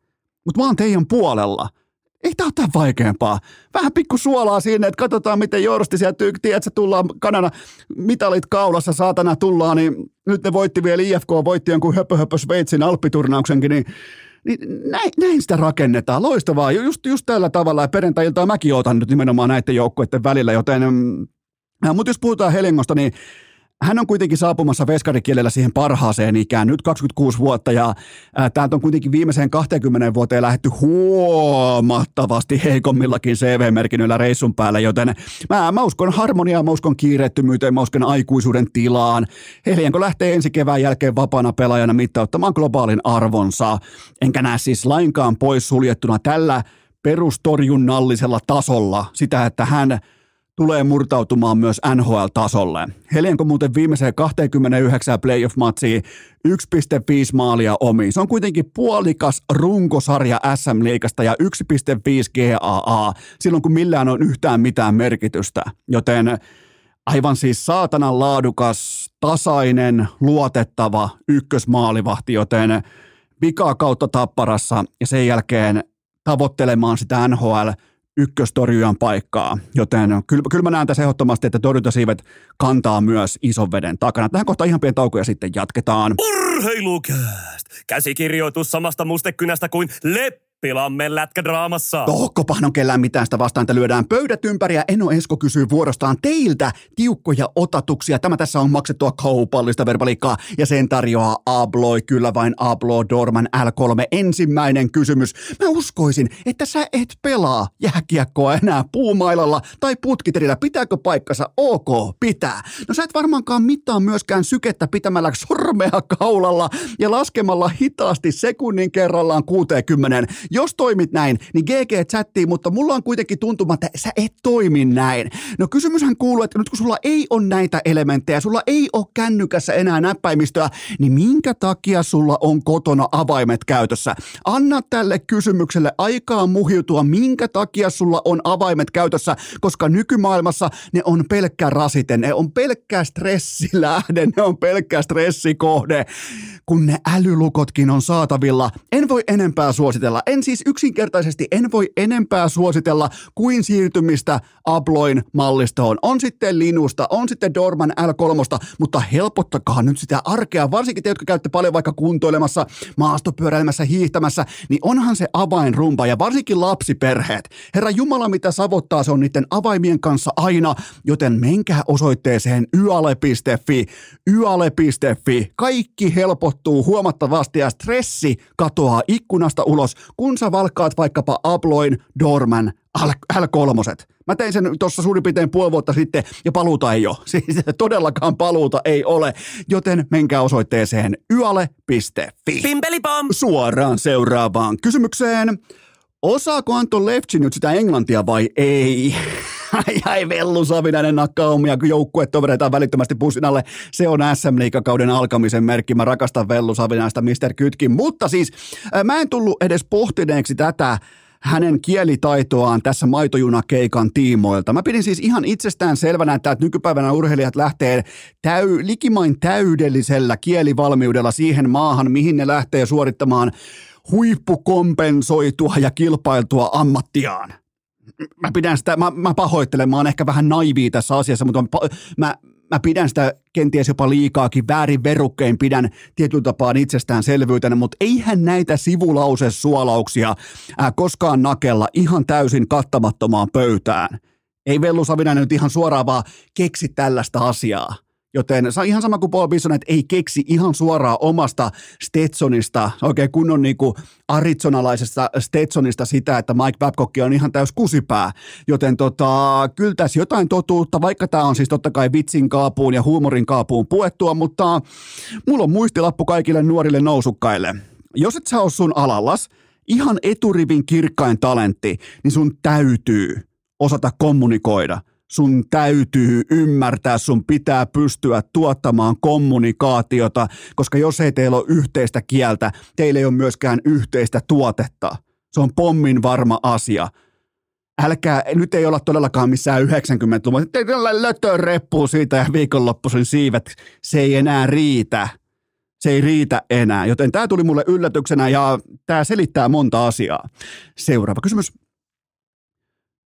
mutta mä oon teidän puolella – ei tämä ole tämän vaikeampaa. Vähän pikku suolaa siinä, että katsotaan miten Jorsti sieltä, tiedätkö, tullaan kanana, mitalit kaulassa, saatana tullaan, niin nyt ne voitti vielä, IFK voitti jonkun höpö, höpö Sveitsin alppiturnauksenkin, niin niin näin, näin sitä rakennetaan. Loistavaa. Just, just tällä tavalla. Ja perjantai mäkin otan nyt nimenomaan näiden joukkueiden välillä, joten... Mm, mutta jos puhutaan Helingosta, niin hän on kuitenkin saapumassa veskarikielellä siihen parhaaseen ikään, nyt 26 vuotta, ja täältä on kuitenkin viimeiseen 20 vuoteen lähetty huomattavasti heikommillakin CV-merkinnöillä reissun päällä, joten mä, mä uskon harmoniaan, mä uskon kiireettömyyteen, mä uskon aikuisuuden tilaan. Helienko lähtee ensi kevään jälkeen vapaana pelaajana mittauttamaan globaalin arvonsa, enkä näe siis lainkaan pois suljettuna tällä perustorjunnallisella tasolla sitä, että hän tulee murtautumaan myös NHL-tasolle. Helienko muuten viimeiseen 29 playoff-matsiin 1,5 maalia omi. Se on kuitenkin puolikas runkosarja SM-liikasta ja 1,5 GAA silloin, kun millään on yhtään mitään merkitystä. Joten aivan siis saatanan laadukas, tasainen, luotettava ykkösmaalivahti, joten vikaa kautta tapparassa ja sen jälkeen tavoittelemaan sitä NHL ykköstorjujan paikkaa, joten kyllä, kyllä mä näen tässä ehdottomasti, että torjuntasiivet kantaa myös ison veden takana. Tähän kohtaan ihan pieni tauko ja sitten jatketaan. Urheilukääst! Käsikirjoitus samasta mustekynästä kuin Lepp Pilamme lätkädraamassa. Tohkopahan on kellään mitään sitä vastaan, että lyödään pöydät ympäri ja Eno Esko kysyy vuorostaan teiltä tiukkoja otatuksia. Tämä tässä on maksettua kaupallista verbaliikkaa ja sen tarjoaa Abloi, kyllä vain Ablo Dorman L3. Ensimmäinen kysymys. Mä uskoisin, että sä et pelaa jääkiekkoa enää puumailalla tai putkiterillä. Pitääkö paikkansa? Ok, pitää. No sä et varmaankaan mittaa myöskään sykettä pitämällä sormea kaulalla ja laskemalla hitaasti sekunnin kerrallaan 60 jos toimit näin, niin GG chattiin, mutta mulla on kuitenkin tuntuma, että sä et toimi näin. No kysymyshän kuuluu, että nyt kun sulla ei ole näitä elementtejä, sulla ei ole kännykässä enää näppäimistöä, niin minkä takia sulla on kotona avaimet käytössä? Anna tälle kysymykselle aikaa muhiutua, minkä takia sulla on avaimet käytössä, koska nykymaailmassa ne on pelkkä rasite, ne on pelkkä stressilähde, ne on pelkkä stressikohde, kun ne älylukotkin on saatavilla. En voi enempää suositella. En siis yksinkertaisesti en voi enempää suositella kuin siirtymistä Abloin mallistoon. On sitten Linusta, on sitten Dorman L3, mutta helpottakaa nyt sitä arkea, varsinkin te, jotka käytte paljon vaikka kuntoilemassa, maastopyöräilemässä, hiihtämässä, niin onhan se avainrumpa ja varsinkin lapsiperheet. Herra Jumala, mitä savottaa, se on niiden avaimien kanssa aina, joten menkää osoitteeseen yale.fi, yale.fi. Kaikki helpottuu huomattavasti ja stressi katoaa ikkunasta ulos, kun sä valkkaat vaikkapa Abloin Dorman L3. Mä tein sen tuossa suurin piirtein puoli vuotta sitten ja paluuta ei ole. Siis todellakaan paluuta ei ole, joten menkää osoitteeseen yale.fi. Pimpelipom! Suoraan seuraavaan kysymykseen. Osaako Anton Lefci nyt sitä englantia vai ei? Ai ai, Vellu Savinainen nakkaa omia joukkuetovereitaan välittömästi bussin alle. Se on SM Liigakauden alkamisen merkki. Mä rakastan Vellu Savinaista, Mr. Kytkin. Mutta siis mä en tullut edes pohtineeksi tätä hänen kielitaitoaan tässä maitojunakeikan tiimoilta. Mä pidin siis ihan itsestään selvänä, että nykypäivänä urheilijat lähtee täy, likimain täydellisellä kielivalmiudella siihen maahan, mihin ne lähtee suorittamaan huippukompensoitua ja kilpailtua ammattiaan mä pidän sitä, mä, mä pahoittelen, mä oon ehkä vähän naivia tässä asiassa, mutta mä, mä, pidän sitä kenties jopa liikaakin väärin verukkein, pidän tietyllä tapaa itsestäänselvyytenä, mutta eihän näitä sivulausesuolauksia ää, koskaan nakella ihan täysin kattamattomaan pöytään. Ei Vellu Savinainen nyt ihan suoraan vaan keksi tällaista asiaa. Joten se on ihan sama kuin Paul Bison, että ei keksi ihan suoraan omasta Stetsonista, oikein kunnon niin kuin arizonalaisesta Stetsonista sitä, että Mike Babcock on ihan täys kusipää. Joten tota, kyllä tässä jotain totuutta, vaikka tämä on siis totta kai vitsin kaapuun ja huumorin kaapuun puettua, mutta mulla on muistilappu kaikille nuorille nousukkaille. Jos et sä ole sun alallas, ihan eturivin kirkkain talentti, niin sun täytyy osata kommunikoida – sun täytyy ymmärtää, sun pitää pystyä tuottamaan kommunikaatiota, koska jos ei teillä ole yhteistä kieltä, teillä ei ole myöskään yhteistä tuotetta. Se on pommin varma asia. Älkää, nyt ei olla todellakaan missään 90-luvulla, teillä reppu siitä ja viikonloppuisin siivet, se ei enää riitä. Se ei riitä enää, joten tämä tuli mulle yllätyksenä ja tämä selittää monta asiaa. Seuraava kysymys.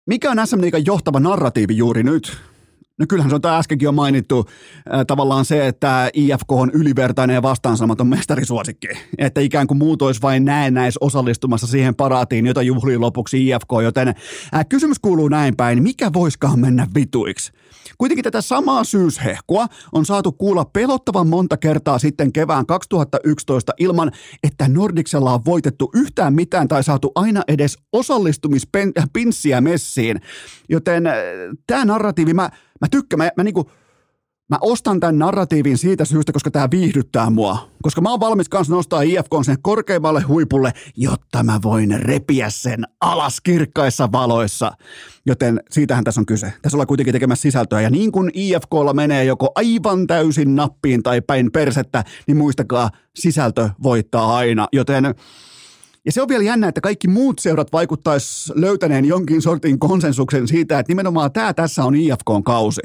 Mikä on SM Liigan johtava narratiivi juuri nyt? No kyllähän se on tämä äskenkin jo mainittu, äh, tavallaan se, että IFK on ylivertainen ja vastaansamaton mestarisuosikki. Että ikään kuin muut olisi vain näennäis osallistumassa siihen paraatiin, jota juhlii lopuksi IFK. Joten äh, kysymys kuuluu näin päin, mikä voiskaan mennä vituiksi? Kuitenkin tätä samaa syyshehkua on saatu kuulla pelottavan monta kertaa sitten kevään 2011 ilman, että Nordiksella on voitettu yhtään mitään tai saatu aina edes osallistumispinssiä messiin. Joten äh, tämä narratiivi, mä, tykkään, mä, mä niinku, Mä ostan tämän narratiivin siitä syystä, koska tämä viihdyttää mua. Koska mä oon valmis kanssa nostaa IFK sen korkeimmalle huipulle, jotta mä voin repiä sen alas kirkkaissa valoissa. Joten siitähän tässä on kyse. Tässä ollaan kuitenkin tekemässä sisältöä. Ja niin kuin IFKlla menee joko aivan täysin nappiin tai päin persettä, niin muistakaa, sisältö voittaa aina. Joten ja se on vielä jännä, että kaikki muut seurat vaikuttaisi löytäneen jonkin sortin konsensuksen siitä, että nimenomaan tämä tässä on IFKn kausi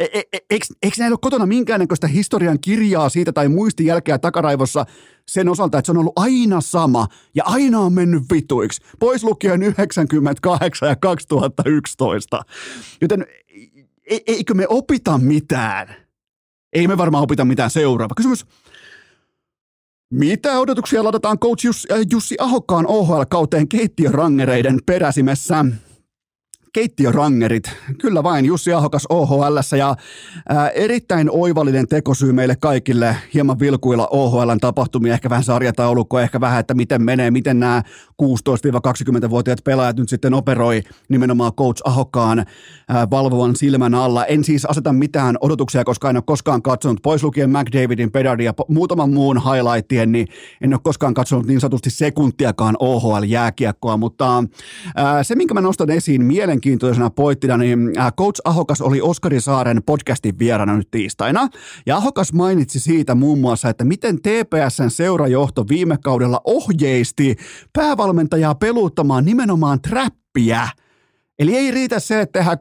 E- e- e- eikö, eikö näillä ole kotona minkäännäköistä historian kirjaa siitä tai muistijälkeä takaraivossa sen osalta, että se on ollut aina sama ja aina on mennyt vituiksi, pois lukien 98 ja 2011. Joten e- eikö me opita mitään? Ei me varmaan opita mitään seuraava. Kysymys. Mitä odotuksia ladataan coach Jussi, äh, Jussi Ahokkaan OHL-kauteen keittiörangereiden peräsimessä? Keittiörangerit. Kyllä vain, Jussi Ahokas OHL ja ää, erittäin oivallinen tekosyy meille kaikille hieman vilkuilla OHLn tapahtumia, ehkä vähän sarjataulukko, ehkä vähän, että miten menee, miten nämä 16-20-vuotiaat pelaajat nyt sitten operoi nimenomaan coach Ahokkaan ää, valvovan silmän alla. En siis aseta mitään odotuksia, koska en ole koskaan katsonut, pois lukien McDavidin, Pedardin ja muutaman muun highlightien, niin en ole koskaan katsonut niin sanotusti sekuntiakaan OHL-jääkiekkoa, mutta ää, se, minkä mä nostan esiin mielen mielenkiintoisena pointtina, niin äh, Coach Ahokas oli Oskari Saaren podcastin vieraana nyt tiistaina. Ja Ahokas mainitsi siitä muun muassa, että miten TPSn seurajohto viime kaudella ohjeisti päävalmentajaa peluuttamaan nimenomaan trappia – Eli ei riitä se, että tehdään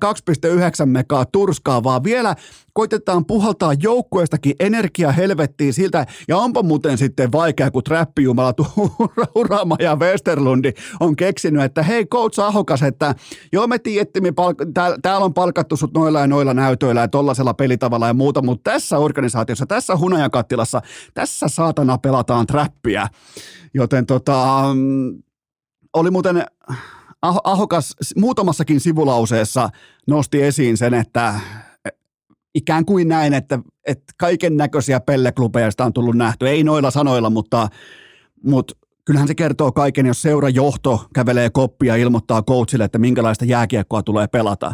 2,9 megaa turskaa, vaan vielä koitetaan puhaltaa joukkueestakin energia helvettiin siltä, ja onpa muuten sitten vaikea, kun trappijumalat Urama ja Westerlundi on keksinyt, että hei coach Ahokas, että joo me tiedettiin, palk- täällä, on palkattu sut noilla ja noilla näytöillä ja tollasella pelitavalla ja muuta, mutta tässä organisaatiossa, tässä hunajakattilassa, tässä saatana pelataan trappia. Joten tota, mm, oli muuten Ahokas muutamassakin sivulauseessa nosti esiin sen, että ikään kuin näin, että, että kaiken näköisiä pelleklubeja on tullut nähty. Ei noilla sanoilla, mutta, mutta kyllähän se kertoo kaiken, jos seurajohto kävelee koppia ja ilmoittaa coachille, että minkälaista jääkiekkoa tulee pelata.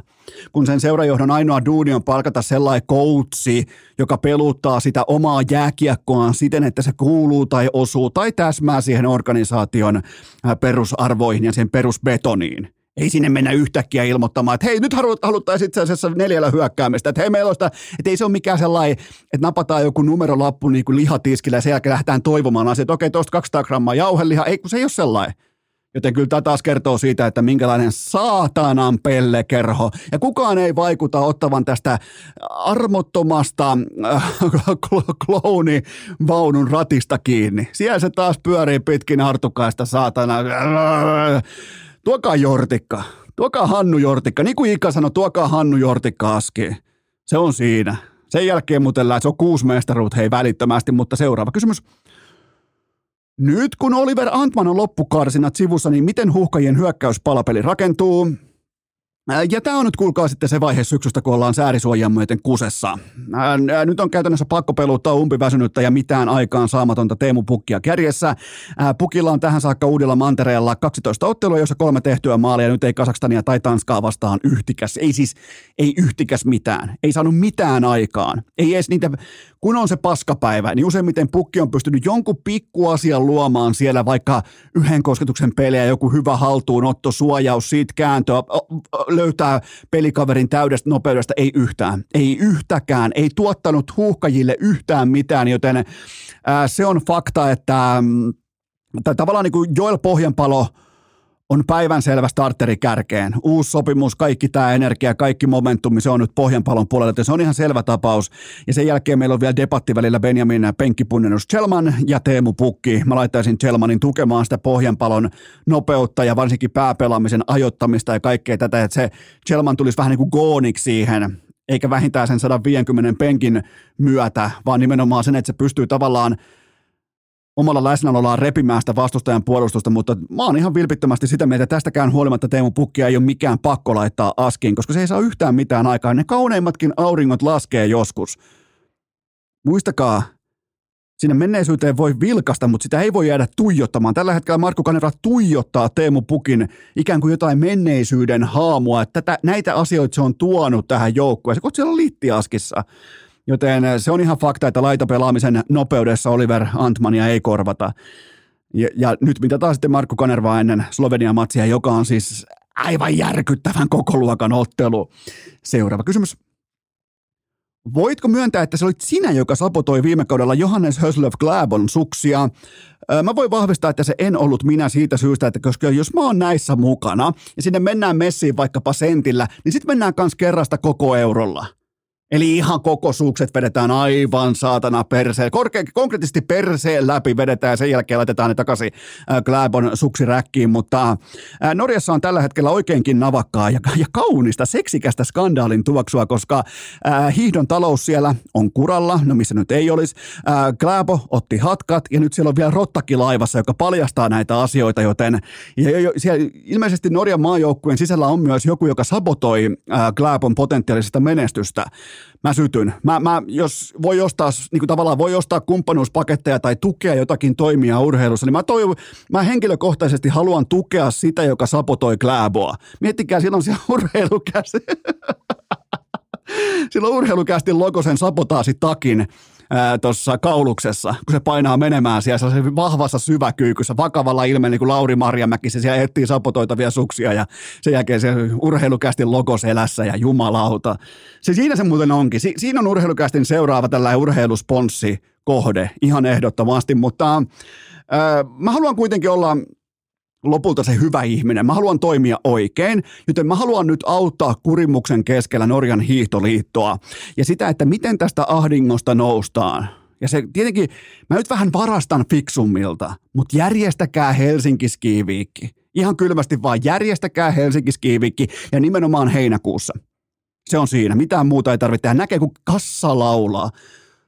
Kun sen seurajohdon ainoa duuni on palkata sellainen coachi, joka peluttaa sitä omaa jääkiekkoaan siten, että se kuuluu tai osuu tai täsmää siihen organisaation perusarvoihin ja sen perusbetoniin. Ei sinne mennä yhtäkkiä ilmoittamaan, että hei, nyt haluttaisiin itse asiassa neljällä hyökkäämistä. Että hei, meillä on sitä, että ei se ole mikään sellainen, että napataan joku numerolappu niin kuin lihatiskillä ja sen jälkeen lähdetään toivomaan asiaa, että okei, tuosta 200 grammaa jauheliha. Ei, kun se ei ole sellainen. Joten kyllä tämä taas kertoo siitä, että minkälainen saatanan pellekerho. Ja kukaan ei vaikuta ottavan tästä armottomasta äh, kloonivaunun ratista kiinni. Siellä se taas pyörii pitkin hartukaista saatana. Tuokaa Jortikka. Tuokaa Hannu Jortikka. Niin kuin Ika sanoi, tuokaa Hannu Jortikka askiin. Se on siinä. Sen jälkeen muuten se on kuusi mestaruut, hei välittömästi, mutta seuraava kysymys. Nyt kun Oliver Antman on loppukarsinat sivussa, niin miten huhkajien hyökkäyspalapeli rakentuu? Ja tämä on nyt kuulkaa sitten se vaihe syksystä, kun ollaan säärisuojia myöten kusessa. Nyt on käytännössä pakko peluttaa umpiväsynyttä ja mitään aikaan saamatonta Teemu Pukkia kärjessä. Pukilla on tähän saakka uudella mantereella 12 ottelua, jossa kolme tehtyä maalia. Nyt ei Kasakstania tai Tanskaa vastaan yhtikäs. Ei siis, ei yhtikäs mitään. Ei saanut mitään aikaan. Ei edes niitä kun on se paskapäivä, niin useimmiten pukki on pystynyt jonkun pikkuasian luomaan siellä, vaikka yhden kosketuksen pelejä, joku hyvä haltuunotto, suojaus, siitä kääntöä, löytää pelikaverin täydestä nopeudesta, ei yhtään, ei yhtäkään, ei tuottanut huuhkajille yhtään mitään, joten ää, se on fakta, että mm, tavallaan niin kuin Joel Pohjanpalo – on päivänselvä starteri kärkeen. Uusi sopimus, kaikki tämä energia, kaikki momentumi, se on nyt Pohjanpalon puolella, se on ihan selvä tapaus. Ja sen jälkeen meillä on vielä debatti välillä Benjamin penkkipunnennus Chelman ja Teemu Pukki. Mä laittaisin Chelmanin tukemaan sitä Pohjanpalon nopeutta ja varsinkin pääpelaamisen ajoittamista ja kaikkea tätä, että se Chelman tulisi vähän niin kuin gooniksi siihen, eikä vähintään sen 150 penkin myötä, vaan nimenomaan sen, että se pystyy tavallaan omalla läsnäolollaan repimään sitä vastustajan puolustusta, mutta mä oon ihan vilpittömästi sitä mieltä, että tästäkään huolimatta Teemu Pukkia ei ole mikään pakko laittaa askiin, koska se ei saa yhtään mitään aikaa. Ne kauneimmatkin auringot laskee joskus. Muistakaa, sinne menneisyyteen voi vilkasta, mutta sitä ei voi jäädä tuijottamaan. Tällä hetkellä Markku Kanerva tuijottaa Teemu Pukin ikään kuin jotain menneisyyden haamua. Tätä, näitä asioita se on tuonut tähän joukkueeseen, kun siellä on littiaskissa. Joten eh, se on ihan fakta, että laitapelaamisen nopeudessa Oliver Antmania ei korvata. Ja, ja nyt mitä taas sitten Markku Kanerva ennen Slovenia-matsia, joka on siis aivan järkyttävän koko luokan ottelu. Seuraava kysymys. Voitko myöntää, että se olit sinä, joka sapotoi viime kaudella Johannes Höslöv Glabon suksia? Mä voin vahvistaa, että se en ollut minä siitä syystä, että koska jos mä oon näissä mukana ja sinne mennään messiin vaikkapa sentillä, niin sitten mennään kans kerrasta koko eurolla – Eli ihan koko sukset vedetään aivan saatana perseen. Korke- konkreettisesti perseen läpi vedetään sen jälkeen laitetaan ne takaisin äh, Glabon suksiräkkiin. Mutta äh, Norjassa on tällä hetkellä oikeinkin navakkaa ja, ja kaunista, seksikästä skandaalin tuoksua, koska äh, hiihdon talous siellä on kuralla, no missä nyt ei olisi. Äh, Glabo otti hatkat ja nyt siellä on vielä rottakin laivassa, joka paljastaa näitä asioita, joten ja, ja, siellä, ilmeisesti Norjan maajoukkueen sisällä on myös joku, joka sabotoi äh, Glabon potentiaalisesta menestystä mä sytyn. Mä, mä, jos voi ostaa, niin kuin tavallaan voi ostaa kumppanuuspaketteja tai tukea jotakin toimia urheilussa, niin mä, toivon, mä henkilökohtaisesti haluan tukea sitä, joka sapotoi Kläboa. Miettikää, silloin siellä urheilukästi, silloin urheilukästi logosen sapotaasi takin tuossa kauluksessa, kun se painaa menemään siellä se vahvassa syväkyykyssä, vakavalla ilmeellä, niin kuin Lauri Marjamäki, se siellä etsii sapotoitavia suksia ja sen jälkeen se urheilukästin logo selässä ja jumalauta. Se siinä se muuten onkin. Si- siinä on urheilukästin seuraava tällainen urheilusponssi kohde ihan ehdottomasti, mutta äh, mä haluan kuitenkin olla lopulta se hyvä ihminen. Mä haluan toimia oikein, joten mä haluan nyt auttaa kurimuksen keskellä Norjan hiihtoliittoa ja sitä, että miten tästä ahdingosta noustaan. Ja se tietenkin, mä nyt vähän varastan fiksummilta, mutta järjestäkää Helsinki Skiviikki. Ihan kylmästi vaan järjestäkää Helsinki Skiviikki ja nimenomaan heinäkuussa. Se on siinä. Mitään muuta ei tarvitse tehdä. Näkee, kun kassa laulaa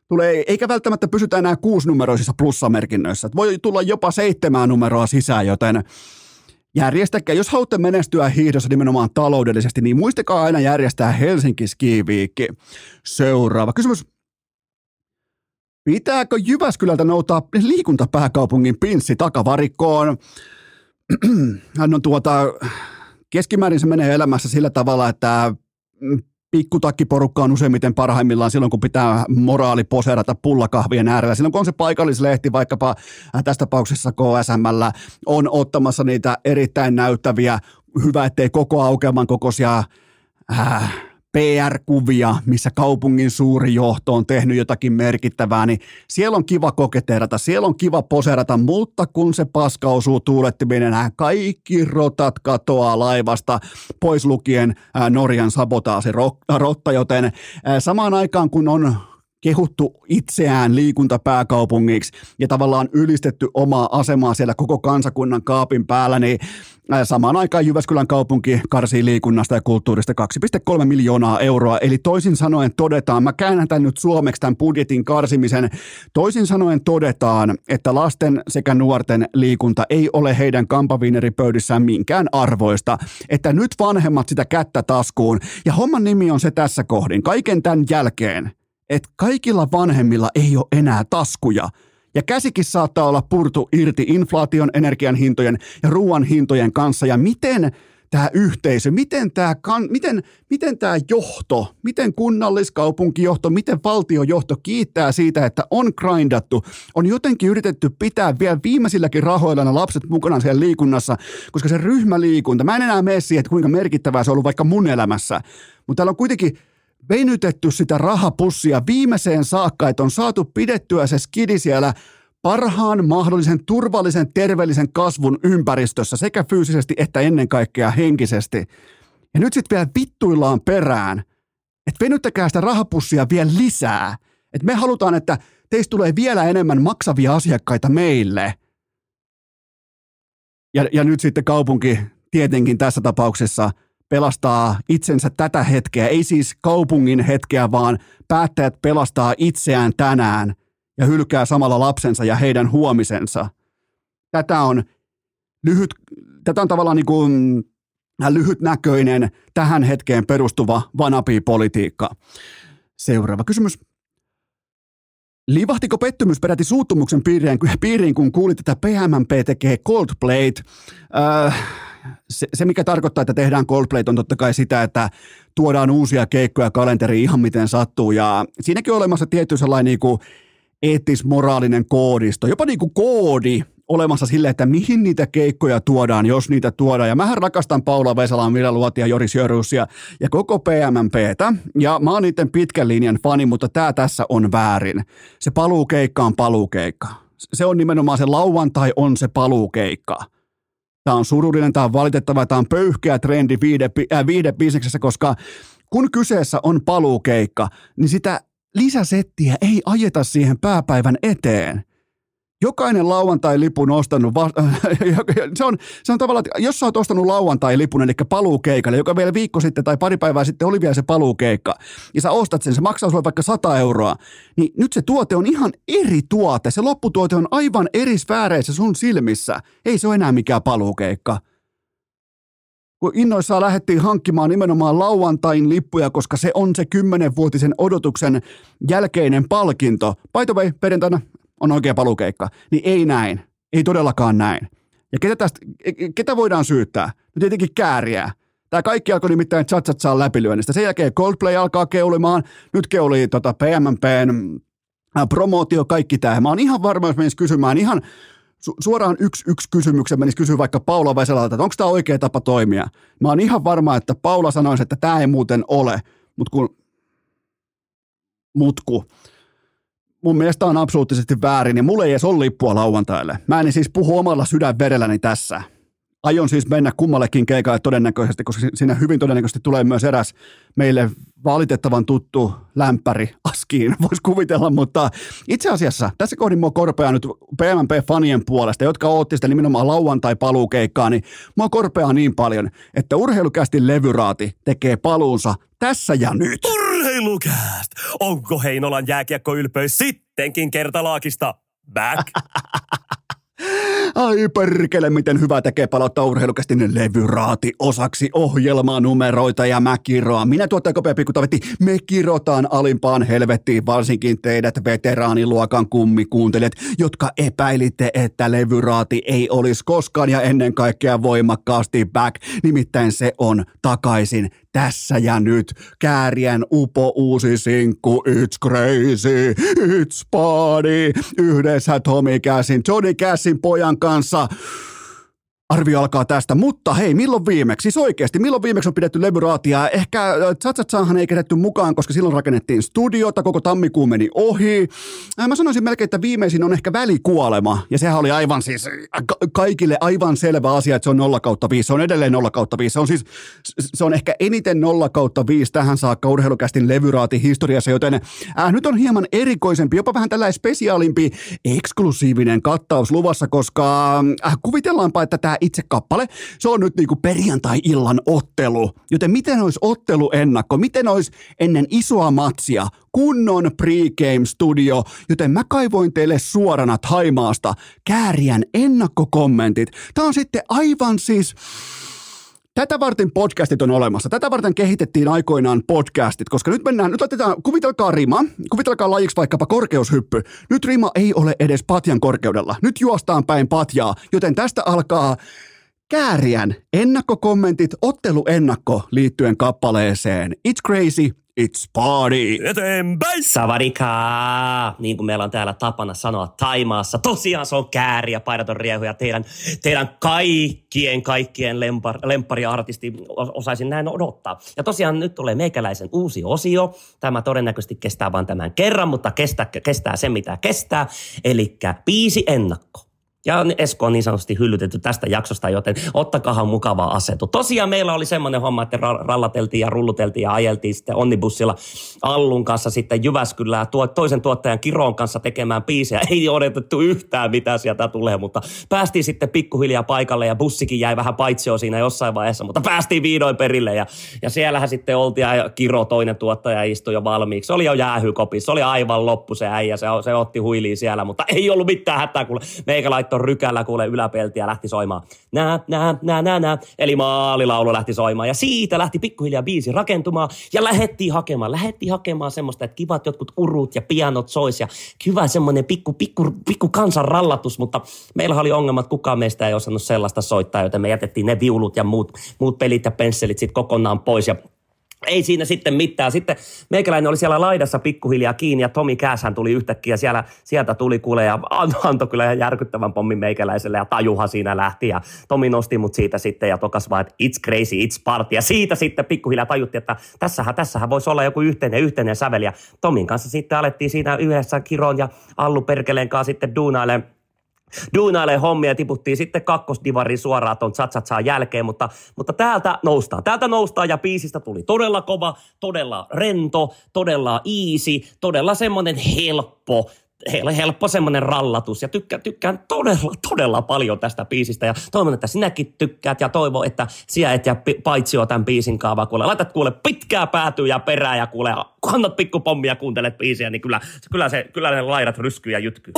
tulee, eikä välttämättä pysytä enää kuusinumeroisissa plussamerkinnöissä. Voi tulla jopa seitsemän numeroa sisään, joten järjestäkää, jos haluatte menestyä hiihdossa nimenomaan taloudellisesti, niin muistakaa aina järjestää Helsinki Ski Week. Seuraava kysymys. Pitääkö Jyväskylältä noutaa liikuntapääkaupungin pinssi takavarikkoon? On tuota, keskimäärin se menee elämässä sillä tavalla, että pikkutakkiporukka on useimmiten parhaimmillaan silloin, kun pitää moraali poseerata pullakahvien äärellä. Silloin, kun on se paikallislehti, vaikkapa äh, tässä tapauksessa KSML, on ottamassa niitä erittäin näyttäviä, hyvä ettei koko aukeaman kokoisia äh, PR-kuvia, missä kaupungin suuri johto on tehnyt jotakin merkittävää, niin siellä on kiva koketerata, siellä on kiva poserata, mutta kun se paska osuu tuulettiminen, kaikki rotat katoaa laivasta, pois lukien Norjan sabotaasi rotta, joten samaan aikaan kun on kehuttu itseään liikuntapääkaupungiksi ja tavallaan ylistetty omaa asemaa siellä koko kansakunnan kaapin päällä, niin samaan aikaan Jyväskylän kaupunki karsii liikunnasta ja kulttuurista 2,3 miljoonaa euroa. Eli toisin sanoen todetaan, mä käännän tämän nyt suomeksi tämän budjetin karsimisen, toisin sanoen todetaan, että lasten sekä nuorten liikunta ei ole heidän kampaviineripöydissään minkään arvoista, että nyt vanhemmat sitä kättä taskuun. Ja homman nimi on se tässä kohdin. Kaiken tämän jälkeen että kaikilla vanhemmilla ei ole enää taskuja. Ja käsikin saattaa olla purtu irti inflaation, energian hintojen ja ruoan hintojen kanssa. Ja miten tämä yhteisö, miten tämä, kan, miten, miten tämä johto, miten kunnalliskaupunkijohto, miten valtiojohto kiittää siitä, että on grindattu, on jotenkin yritetty pitää vielä viimeisilläkin rahoilla ne lapset mukana siellä liikunnassa, koska se ryhmäliikunta, mä en enää mene siihen, että kuinka merkittävää se on ollut vaikka mun elämässä, mutta täällä on kuitenkin venytetty sitä rahapussia viimeiseen saakka, että on saatu pidettyä se skidi siellä parhaan mahdollisen turvallisen terveellisen kasvun ympäristössä sekä fyysisesti että ennen kaikkea henkisesti. Ja nyt sitten vielä vittuillaan perään, että venyttäkää sitä rahapussia vielä lisää. Että me halutaan, että teistä tulee vielä enemmän maksavia asiakkaita meille. Ja, ja nyt sitten kaupunki tietenkin tässä tapauksessa – pelastaa itsensä tätä hetkeä, ei siis kaupungin hetkeä, vaan päättäjät pelastaa itseään tänään ja hylkää samalla lapsensa ja heidän huomisensa. Tätä on lyhyt, tätä on tavallaan niin kuin lyhytnäköinen, tähän hetkeen perustuva vanapi-politiikka. Seuraava kysymys. Livahtiko pettymys peräti suuttumuksen piiriin, piiriin kun kuulit, että PMMP tekee Coldplayt? Äh, se, se, mikä tarkoittaa, että tehdään Coldplay, on totta kai sitä, että tuodaan uusia keikkoja kalenteriin ihan miten sattuu. Ja siinäkin on olemassa tietty sellainen niin kuin eettis-moraalinen koodisto, jopa niin kuin koodi olemassa sille, että mihin niitä keikkoja tuodaan, jos niitä tuodaan. Ja mähän rakastan Paula Vesalan, Mira Luotia, Joris Jörusia ja koko PMMPtä. Ja mä oon niiden pitkän linjan fani, mutta tämä tässä on väärin. Se paluukeikka on paluukeikka. Se on nimenomaan se lauantai on se paluukeikka Tämä on surullinen, tämä on valitettava, tämä on pöyhkeä trendi viide, äh, koska kun kyseessä on paluukeikka, niin sitä lisäsettiä ei ajeta siihen pääpäivän eteen. Jokainen lauantai-lipun ostanut, va- se, on, se on tavallaan, että jos sä oot ostanut lauantai-lipun, eli paluukeikalle, joka vielä viikko sitten tai pari päivää sitten oli vielä se paluukeikka, ja sä ostat sen, se maksaa sulle vaikka 100 euroa, niin nyt se tuote on ihan eri tuote. Se lopputuote on aivan eri sfääreissä sun silmissä. Ei se ole enää mikään paluukeikka kun innoissaan lähdettiin hankkimaan nimenomaan lauantain lippuja, koska se on se kymmenenvuotisen odotuksen jälkeinen palkinto. By the way, perjantaina on oikea palukeikka. Niin ei näin. Ei todellakaan näin. Ja ketä, tästä, ketä voidaan syyttää? No tietenkin kääriä. Tämä kaikki alkoi nimittäin Chatsatsaa läpilyönnistä. Sen jälkeen Coldplay alkaa keulimaan. Nyt keulii tota PMPn promootio, kaikki tämä. Mä oon ihan varma, jos menisi kysymään ihan su- suoraan yksi, yksi kysymyksen menisi kysyä vaikka Paula Veselalta, että onko tämä oikea tapa toimia. Mä oon ihan varma, että Paula sanoisi, että tämä ei muuten ole, mutta kun mutku. Mun mielestä on absoluuttisesti väärin, niin mulla ei edes ole lippua lauantaille. Mä en siis puhu omalla sydänverelläni tässä aion siis mennä kummallekin keikalle todennäköisesti, koska siinä hyvin todennäköisesti tulee myös eräs meille valitettavan tuttu lämpäri askiin, voisi kuvitella, mutta itse asiassa tässä kohdin mua korpeaa nyt PMP-fanien puolesta, jotka ootti sitä nimenomaan lauantai-paluukeikkaa, niin mua korpeaa niin paljon, että urheilukästi levyraati tekee paluunsa tässä ja nyt. Urheilukääst! Onko Heinolan jääkiekkoylpeys sittenkin kertalaakista? Back! Ai perkele, miten hyvä tekee palauttaa urheilukästinen levyraati osaksi ohjelmanumeroita ja mä kiroan. Minä tuottaja Kopea Pikutavetti, me kirotaan alimpaan helvettiin, varsinkin teidät veteraaniluokan kummikuuntelijat, jotka epäilitte, että levyraati ei olisi koskaan ja ennen kaikkea voimakkaasti back. Nimittäin se on takaisin tässä ja nyt. Käärien upo uusi sinkku, it's crazy, it's party. Yhdessä Tommy Cassin, Johnny Cassin pojan kanssa. Arvio alkaa tästä, mutta hei, milloin viimeksi? Siis oikeasti, milloin viimeksi on pidetty levyraatia? Ehkä Tsatsatsahan ei kerätty mukaan, koska silloin rakennettiin studiota, koko tammikuu meni ohi. Mä sanoisin melkein, että viimeisin on ehkä välikuolema, ja sehän oli aivan siis ka- kaikille aivan selvä asia, että se on 0 kautta 5. Se on edelleen 0 kautta 5. Se on siis, se on ehkä eniten 0 kautta 5 tähän saakka urheilukästin levyraati historiassa, joten äh, nyt on hieman erikoisempi, jopa vähän tällainen spesiaalimpi, eksklusiivinen kattaus luvassa, koska äh, kuvitellaanpa, että tämä itse kappale. Se on nyt niinku perjantai-illan ottelu. Joten miten olisi otteluennakko? Miten olisi ennen isoa matsia kunnon pregame studio, joten mä kaivoin teille suorana Taimaasta Kääriän ennakkokommentit. Tämä on sitten aivan siis... Tätä varten podcastit on olemassa. Tätä varten kehitettiin aikoinaan podcastit, koska nyt mennään, nyt otetaan, kuvitelkaa rima, kuvitelkaa lajiksi vaikkapa korkeushyppy. Nyt rima ei ole edes patjan korkeudella. Nyt juostaan päin patjaa, joten tästä alkaa Kääriän ennakkokommentit, otteluennakko liittyen kappaleeseen It's Crazy, It's Party. Eteenpäin! Savadikaa, niin kuin meillä on täällä tapana sanoa Taimaassa. Tosiaan se on kääriä, paidaton riehu ja teidän, teidän kaikkien, kaikkien lempar, lemppariartisti osaisin näin odottaa. Ja tosiaan nyt tulee meikäläisen uusi osio. Tämä todennäköisesti kestää vain tämän kerran, mutta kestää, kestää sen mitä kestää. Eli biisi ennakko. Ja Esko on niin sanotusti hyllytetty tästä jaksosta, joten ottakaahan mukava asetu. Tosiaan meillä oli semmoinen homma, että rallateltiin ja rulluteltiin ja ajeltiin sitten onnibussilla Allun kanssa sitten Jyväskylää tuo, toisen tuottajan Kiron kanssa tekemään biisejä. Ei odotettu yhtään mitä sieltä tulee, mutta päästiin sitten pikkuhiljaa paikalle ja bussikin jäi vähän paitsio siinä jossain vaiheessa, mutta päästiin viidoin perille ja, ja siellähän sitten oltiin ja Kiro toinen tuottaja istui jo valmiiksi. Se oli jo jäähykopissa, se oli aivan loppu se äijä, se, se otti huiliin siellä, mutta ei ollut mitään hätää, kun meikä laittoi rykällä kuule yläpeltiä lähti soimaan. Nää, nää, nää, nää, nää. Eli maalilaulu lähti soimaan ja siitä lähti pikkuhiljaa biisi rakentumaan ja lähettiin hakemaan, lähettiin hakemaan semmoista, että kivat jotkut urut ja pianot sois ja hyvä semmoinen pikku, pikku, pikku kansan rallatus, mutta meillä oli ongelmat, kukaan meistä ei osannut sellaista soittaa, joten me jätettiin ne viulut ja muut, muut pelit ja pensselit sitten kokonaan pois ja ei siinä sitten mitään. Sitten meikäläinen oli siellä laidassa pikkuhiljaa kiinni ja Tomi Kääshän tuli yhtäkkiä. Siellä, sieltä tuli kuule ja antoi kyllä järkyttävän pommin meikäläiselle ja tajuha siinä lähti. Ja Tomi nosti mut siitä sitten ja tokas vaan, että it's crazy, it's party. Ja siitä sitten pikkuhiljaa tajuttiin, että tässähän, tässähän voisi olla joku yhteinen, yhteinen sävel. Ja Tomin kanssa sitten alettiin siinä yhdessä Kiron ja Allu Perkeleen kanssa sitten duunailemaan duunailee hommia ja tiputtiin sitten kakkosdivarin suoraan ton Chachatsaan jälkeen, mutta, mutta täältä noustaan. Täältä noustaan ja biisistä tuli todella kova, todella rento, todella easy, todella semmoinen helppo, helppo semmoinen rallatus ja tykkään, tykkään todella, todella paljon tästä biisistä ja toivon, että sinäkin tykkäät ja toivon, että sinä et jää paitsi tämän biisin kaavaa, kuule, laitat kuule pitkää päätyä ja perää ja kuule, kannat pikkupommia ja kuuntelet biisiä, niin kyllä, kyllä, se, kyllä ne laidat ryskyy ja jytkyy.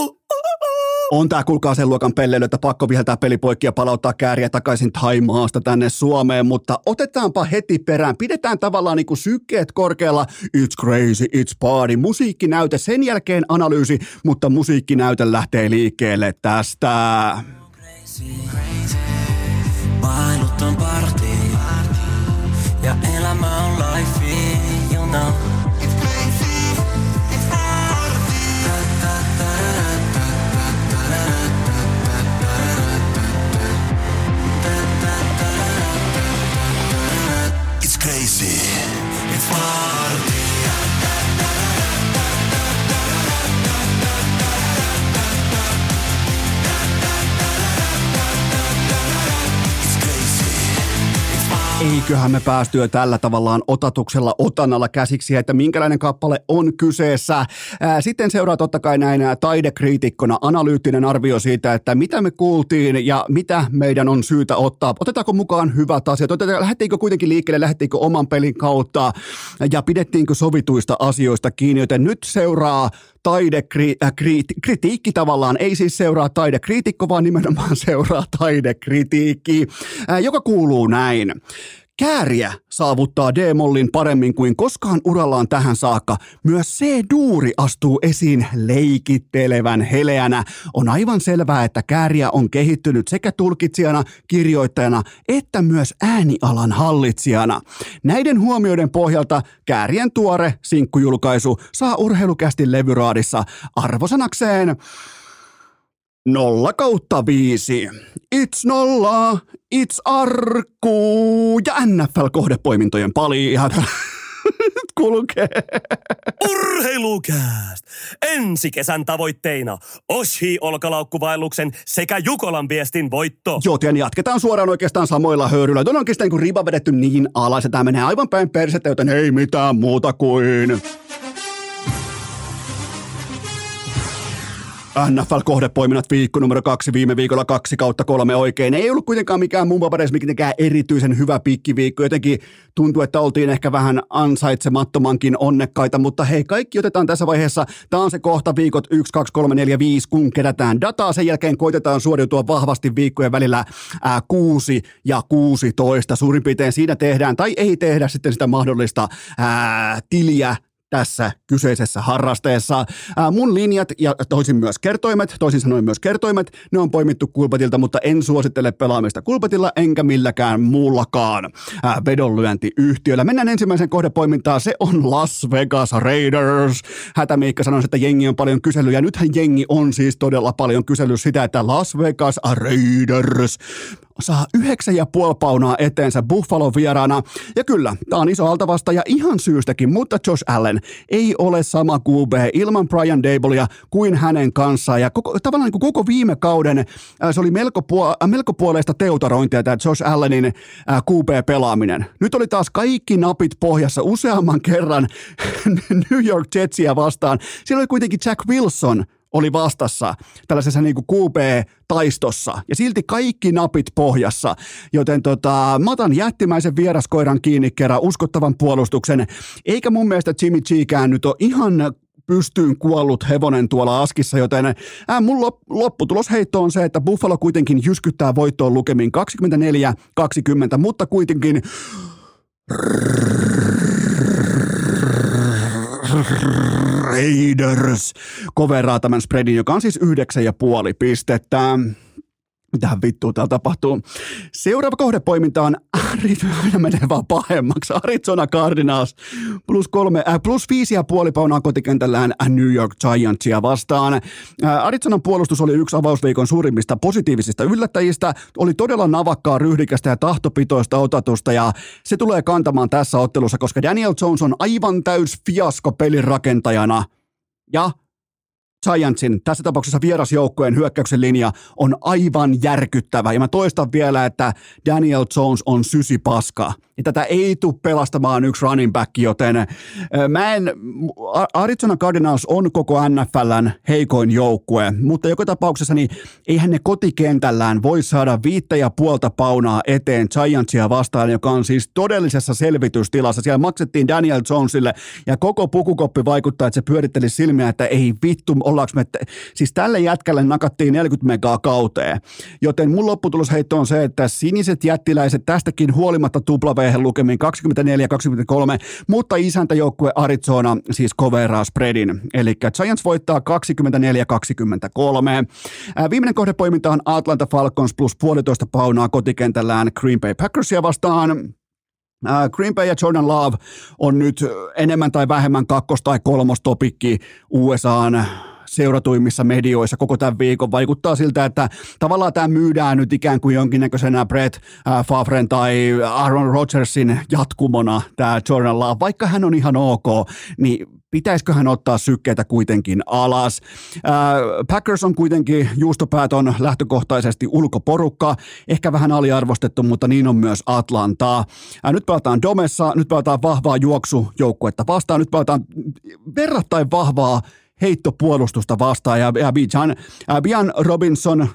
On tää kuulkaa sen luokan pelleily, että pakko viheltää pelipoikki ja palauttaa kääriä takaisin Taimaasta tänne Suomeen, mutta otetaanpa heti perään. Pidetään tavallaan niinku sykkeet korkealla. It's crazy, it's party. Musiikkinäyte, sen jälkeen analyysi, mutta musiikkinäyte lähtee liikkeelle tästä. Maailmat on party ja elämä on life, you know. Eiköhän me päästyä tällä tavallaan otatuksella otanalla käsiksi, että minkälainen kappale on kyseessä. Sitten seuraa totta kai näin taidekriitikkona analyyttinen arvio siitä, että mitä me kuultiin ja mitä meidän on syytä ottaa. Otetaanko mukaan hyvät asiat? Lähettiinkö kuitenkin liikkeelle, lähettiinkö oman pelin kautta ja pidettiinkö sovituista asioista kiinni, joten nyt seuraa taidekritiikki äh, tavallaan, ei siis seuraa taidekriitikko, vaan nimenomaan seuraa taidekritiikki, äh, joka kuuluu näin. Kääriä saavuttaa D-mollin paremmin kuin koskaan urallaan tähän saakka. Myös C-duuri astuu esiin leikittelevän heleänä. On aivan selvää, että Kääriä on kehittynyt sekä tulkitsijana, kirjoittajana että myös äänialan hallitsijana. Näiden huomioiden pohjalta Käärien tuore sinkkujulkaisu saa urheilukästi levyraadissa arvosanakseen Nolla kautta viisi. It's nolla, it's arkku ja NFL-kohdepoimintojen palijat. kulkee. Urheilukääst! Ensi kesän tavoitteina Oshi-olkalaukkuvaelluksen sekä Jukolan viestin voitto. Joten jatketaan suoraan oikeastaan samoilla höyryillä. Tuon on oikeastaan kun riba vedetty niin alas, että tämä menee aivan päin persettä, joten ei mitään muuta kuin... NFL-kohdepoiminnat viikko numero kaksi viime viikolla kaksi kautta kolme oikein. Ei ollut kuitenkaan mikään mun papereissa mitenkään erityisen hyvä pikkiviikko. Jotenkin tuntuu, että oltiin ehkä vähän ansaitsemattomankin onnekkaita, mutta hei, kaikki otetaan tässä vaiheessa. Tämä on se kohta viikot 1, 2, 3, 4, 5, kun kerätään dataa. Sen jälkeen koitetaan suoriutua vahvasti viikkojen välillä ää, 6 ja 16. Suurin piirtein siinä tehdään tai ei tehdä sitten sitä mahdollista ää, tiliä tässä kyseisessä harrasteessa. Ää, mun linjat ja toisin myös kertoimet, toisin sanoen myös kertoimet, ne on poimittu kulpetilta, mutta en suosittele pelaamista kulpetilla enkä milläkään muullakaan ää, vedonlyöntiyhtiöllä. Mennään ensimmäisen kohdepoimintaan, se on Las Vegas Raiders. Hätämiikka sanoi, että jengi on paljon kyselyjä. Nythän jengi on siis todella paljon kysely sitä, että Las Vegas Raiders saa yhdeksän ja puoli paunaa eteensä Buffalo vieraana. Ja kyllä, tämä on iso altavasta ja ihan syystäkin, mutta Josh Allen ei ole sama QB ilman Brian Dablea kuin hänen kanssaan. Ja koko, tavallaan niin kuin koko viime kauden äh, se oli melko, puol- äh, melko puoleista teutarointia tämä Josh Allenin äh, QB-pelaaminen. Nyt oli taas kaikki napit pohjassa useamman kerran New York Jetsia vastaan. Siellä oli kuitenkin Jack Wilson – oli vastassa tällaisessa niin QB-taistossa ja silti kaikki napit pohjassa, joten tota, mä otan jättimäisen vieraskoiran kiinni kerran uskottavan puolustuksen, eikä mun mielestä Jimmy G-kään nyt ole ihan pystyyn kuollut hevonen tuolla askissa, joten ää, mun lopputulosheitto on se, että Buffalo kuitenkin jyskyttää voittoon lukemin 24-20, mutta kuitenkin Raiders koveraa tämän spreadin, joka on siis yhdeksän ja puoli pistettä. Mitähän vittua täällä tapahtuu? Seuraava kohdepoiminta on aina menee vaan pahemmaksi. Arizona Cardinals plus, kolme, äh, plus viisi ja puoli paunaa kotikentällään New York Giantsia vastaan. Äh, Arizonan puolustus oli yksi avausviikon suurimmista positiivisista yllättäjistä. Oli todella navakkaa, ryhdikästä ja tahtopitoista otatusta ja se tulee kantamaan tässä ottelussa, koska Daniel Jones on aivan täys fiasko pelin rakentajana. Ja Giantsin, tässä tapauksessa vierasjoukkojen hyökkäyksen linja on aivan järkyttävä. Ja mä toistan vielä, että Daniel Jones on sysipaska. Ja tätä ei tule pelastamaan yksi running back, joten mä en, Arizona Cardinals on koko NFLn heikoin joukkue, mutta joka tapauksessa niin eihän ne kotikentällään voi saada viittä ja puolta paunaa eteen Giantsia vastaan, joka on siis todellisessa selvitystilassa. Siellä maksettiin Daniel Jonesille ja koko pukukoppi vaikuttaa, että se pyöritteli silmiä, että ei vittu, ollaanko me, siis tälle jätkälle nakattiin 40 megaa kauteen. Joten mun lopputulosheitto on se, että siniset jättiläiset tästäkin huolimatta tuplaveihin lukemin 24-23, mutta isäntäjoukkue Arizona siis koveraa spreadin. Eli Giants voittaa 24-23. Viimeinen kohdepoiminta on Atlanta Falcons plus puolitoista paunaa kotikentällään Green Bay Packersia vastaan. Green Bay ja Jordan Love on nyt enemmän tai vähemmän kakkos- tai kolmostopikki USAn seuratuimmissa medioissa koko tämän viikon. Vaikuttaa siltä, että tavallaan tämä myydään nyt ikään kuin jonkinnäköisenä Brett Favren tai Aaron Rodgersin jatkumona, tämä Jordan Love. Vaikka hän on ihan ok, niin pitäisikö hän ottaa sykkeitä kuitenkin alas. Packers on kuitenkin juustopäätön lähtökohtaisesti ulkoporukka, ehkä vähän aliarvostettu, mutta niin on myös Atlantaa. nyt pelataan Domessa, nyt pelataan vahvaa juoksujoukkuetta vastaan, nyt pelataan verrattain vahvaa heittopuolustusta vastaan ja, ja Bijan, äh, Bian Robinson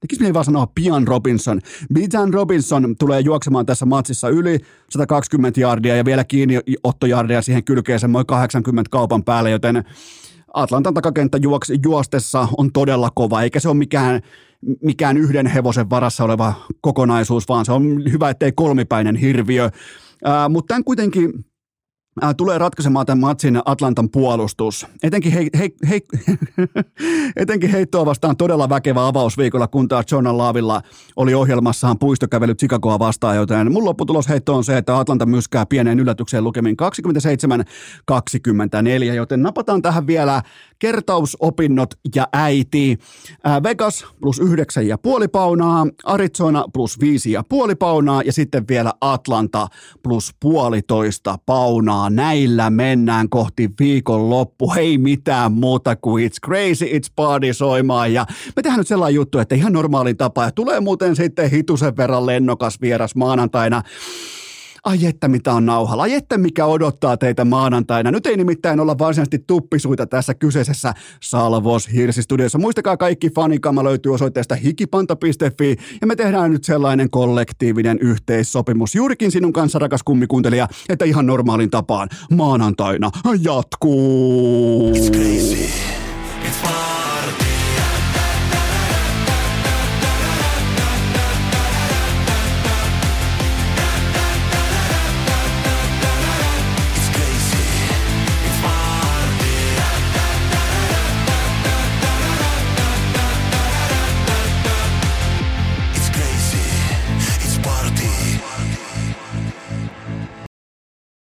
tekisi mieli vaan sanoa Pian Robinson. Bijan Robinson tulee juoksemaan tässä matsissa yli 120 jardia ja vielä kiinni ottojardia siihen kylkeen semmoinen 80 kaupan päälle, joten Atlantan takakenttä juoks, juostessa on todella kova, eikä se ole mikään, mikään yhden hevosen varassa oleva kokonaisuus, vaan se on hyvä, ettei kolmipäinen hirviö. Äh, mutta tämän kuitenkin tulee ratkaisemaan tämän matsin Atlantan puolustus. Etenkin, hei, hei, hei, etenkin heittoa vastaan todella väkevä avausviikolla, kun taas John Laavilla oli ohjelmassaan puistokävely Chicagoa vastaan, joten mun lopputulosheitto on se, että Atlanta myskää pieneen yllätykseen lukemin 27-24, joten napataan tähän vielä kertausopinnot ja äiti. Äh, Vegas plus 9,5 paunaa, Arizona plus 5,5 paunaa ja sitten vielä Atlanta plus puolitoista paunaa. Näillä mennään kohti viikon loppu. Ei mitään muuta kuin it's crazy, it's party soimaan. Ja me tehdään nyt sellainen juttu, että ihan normaali tapa. Ja tulee muuten sitten hitusen verran lennokas vieras maanantaina ai että mitä on nauhalla, ai että mikä odottaa teitä maanantaina. Nyt ei nimittäin olla varsinaisesti tuppisuita tässä kyseisessä Salvos Hirsistudiossa. Muistakaa kaikki fanikama löytyy osoitteesta hikipanta.fi ja me tehdään nyt sellainen kollektiivinen yhteissopimus juurikin sinun kanssa, rakas kummikuuntelija, että ihan normaalin tapaan maanantaina jatkuu. It's crazy. It's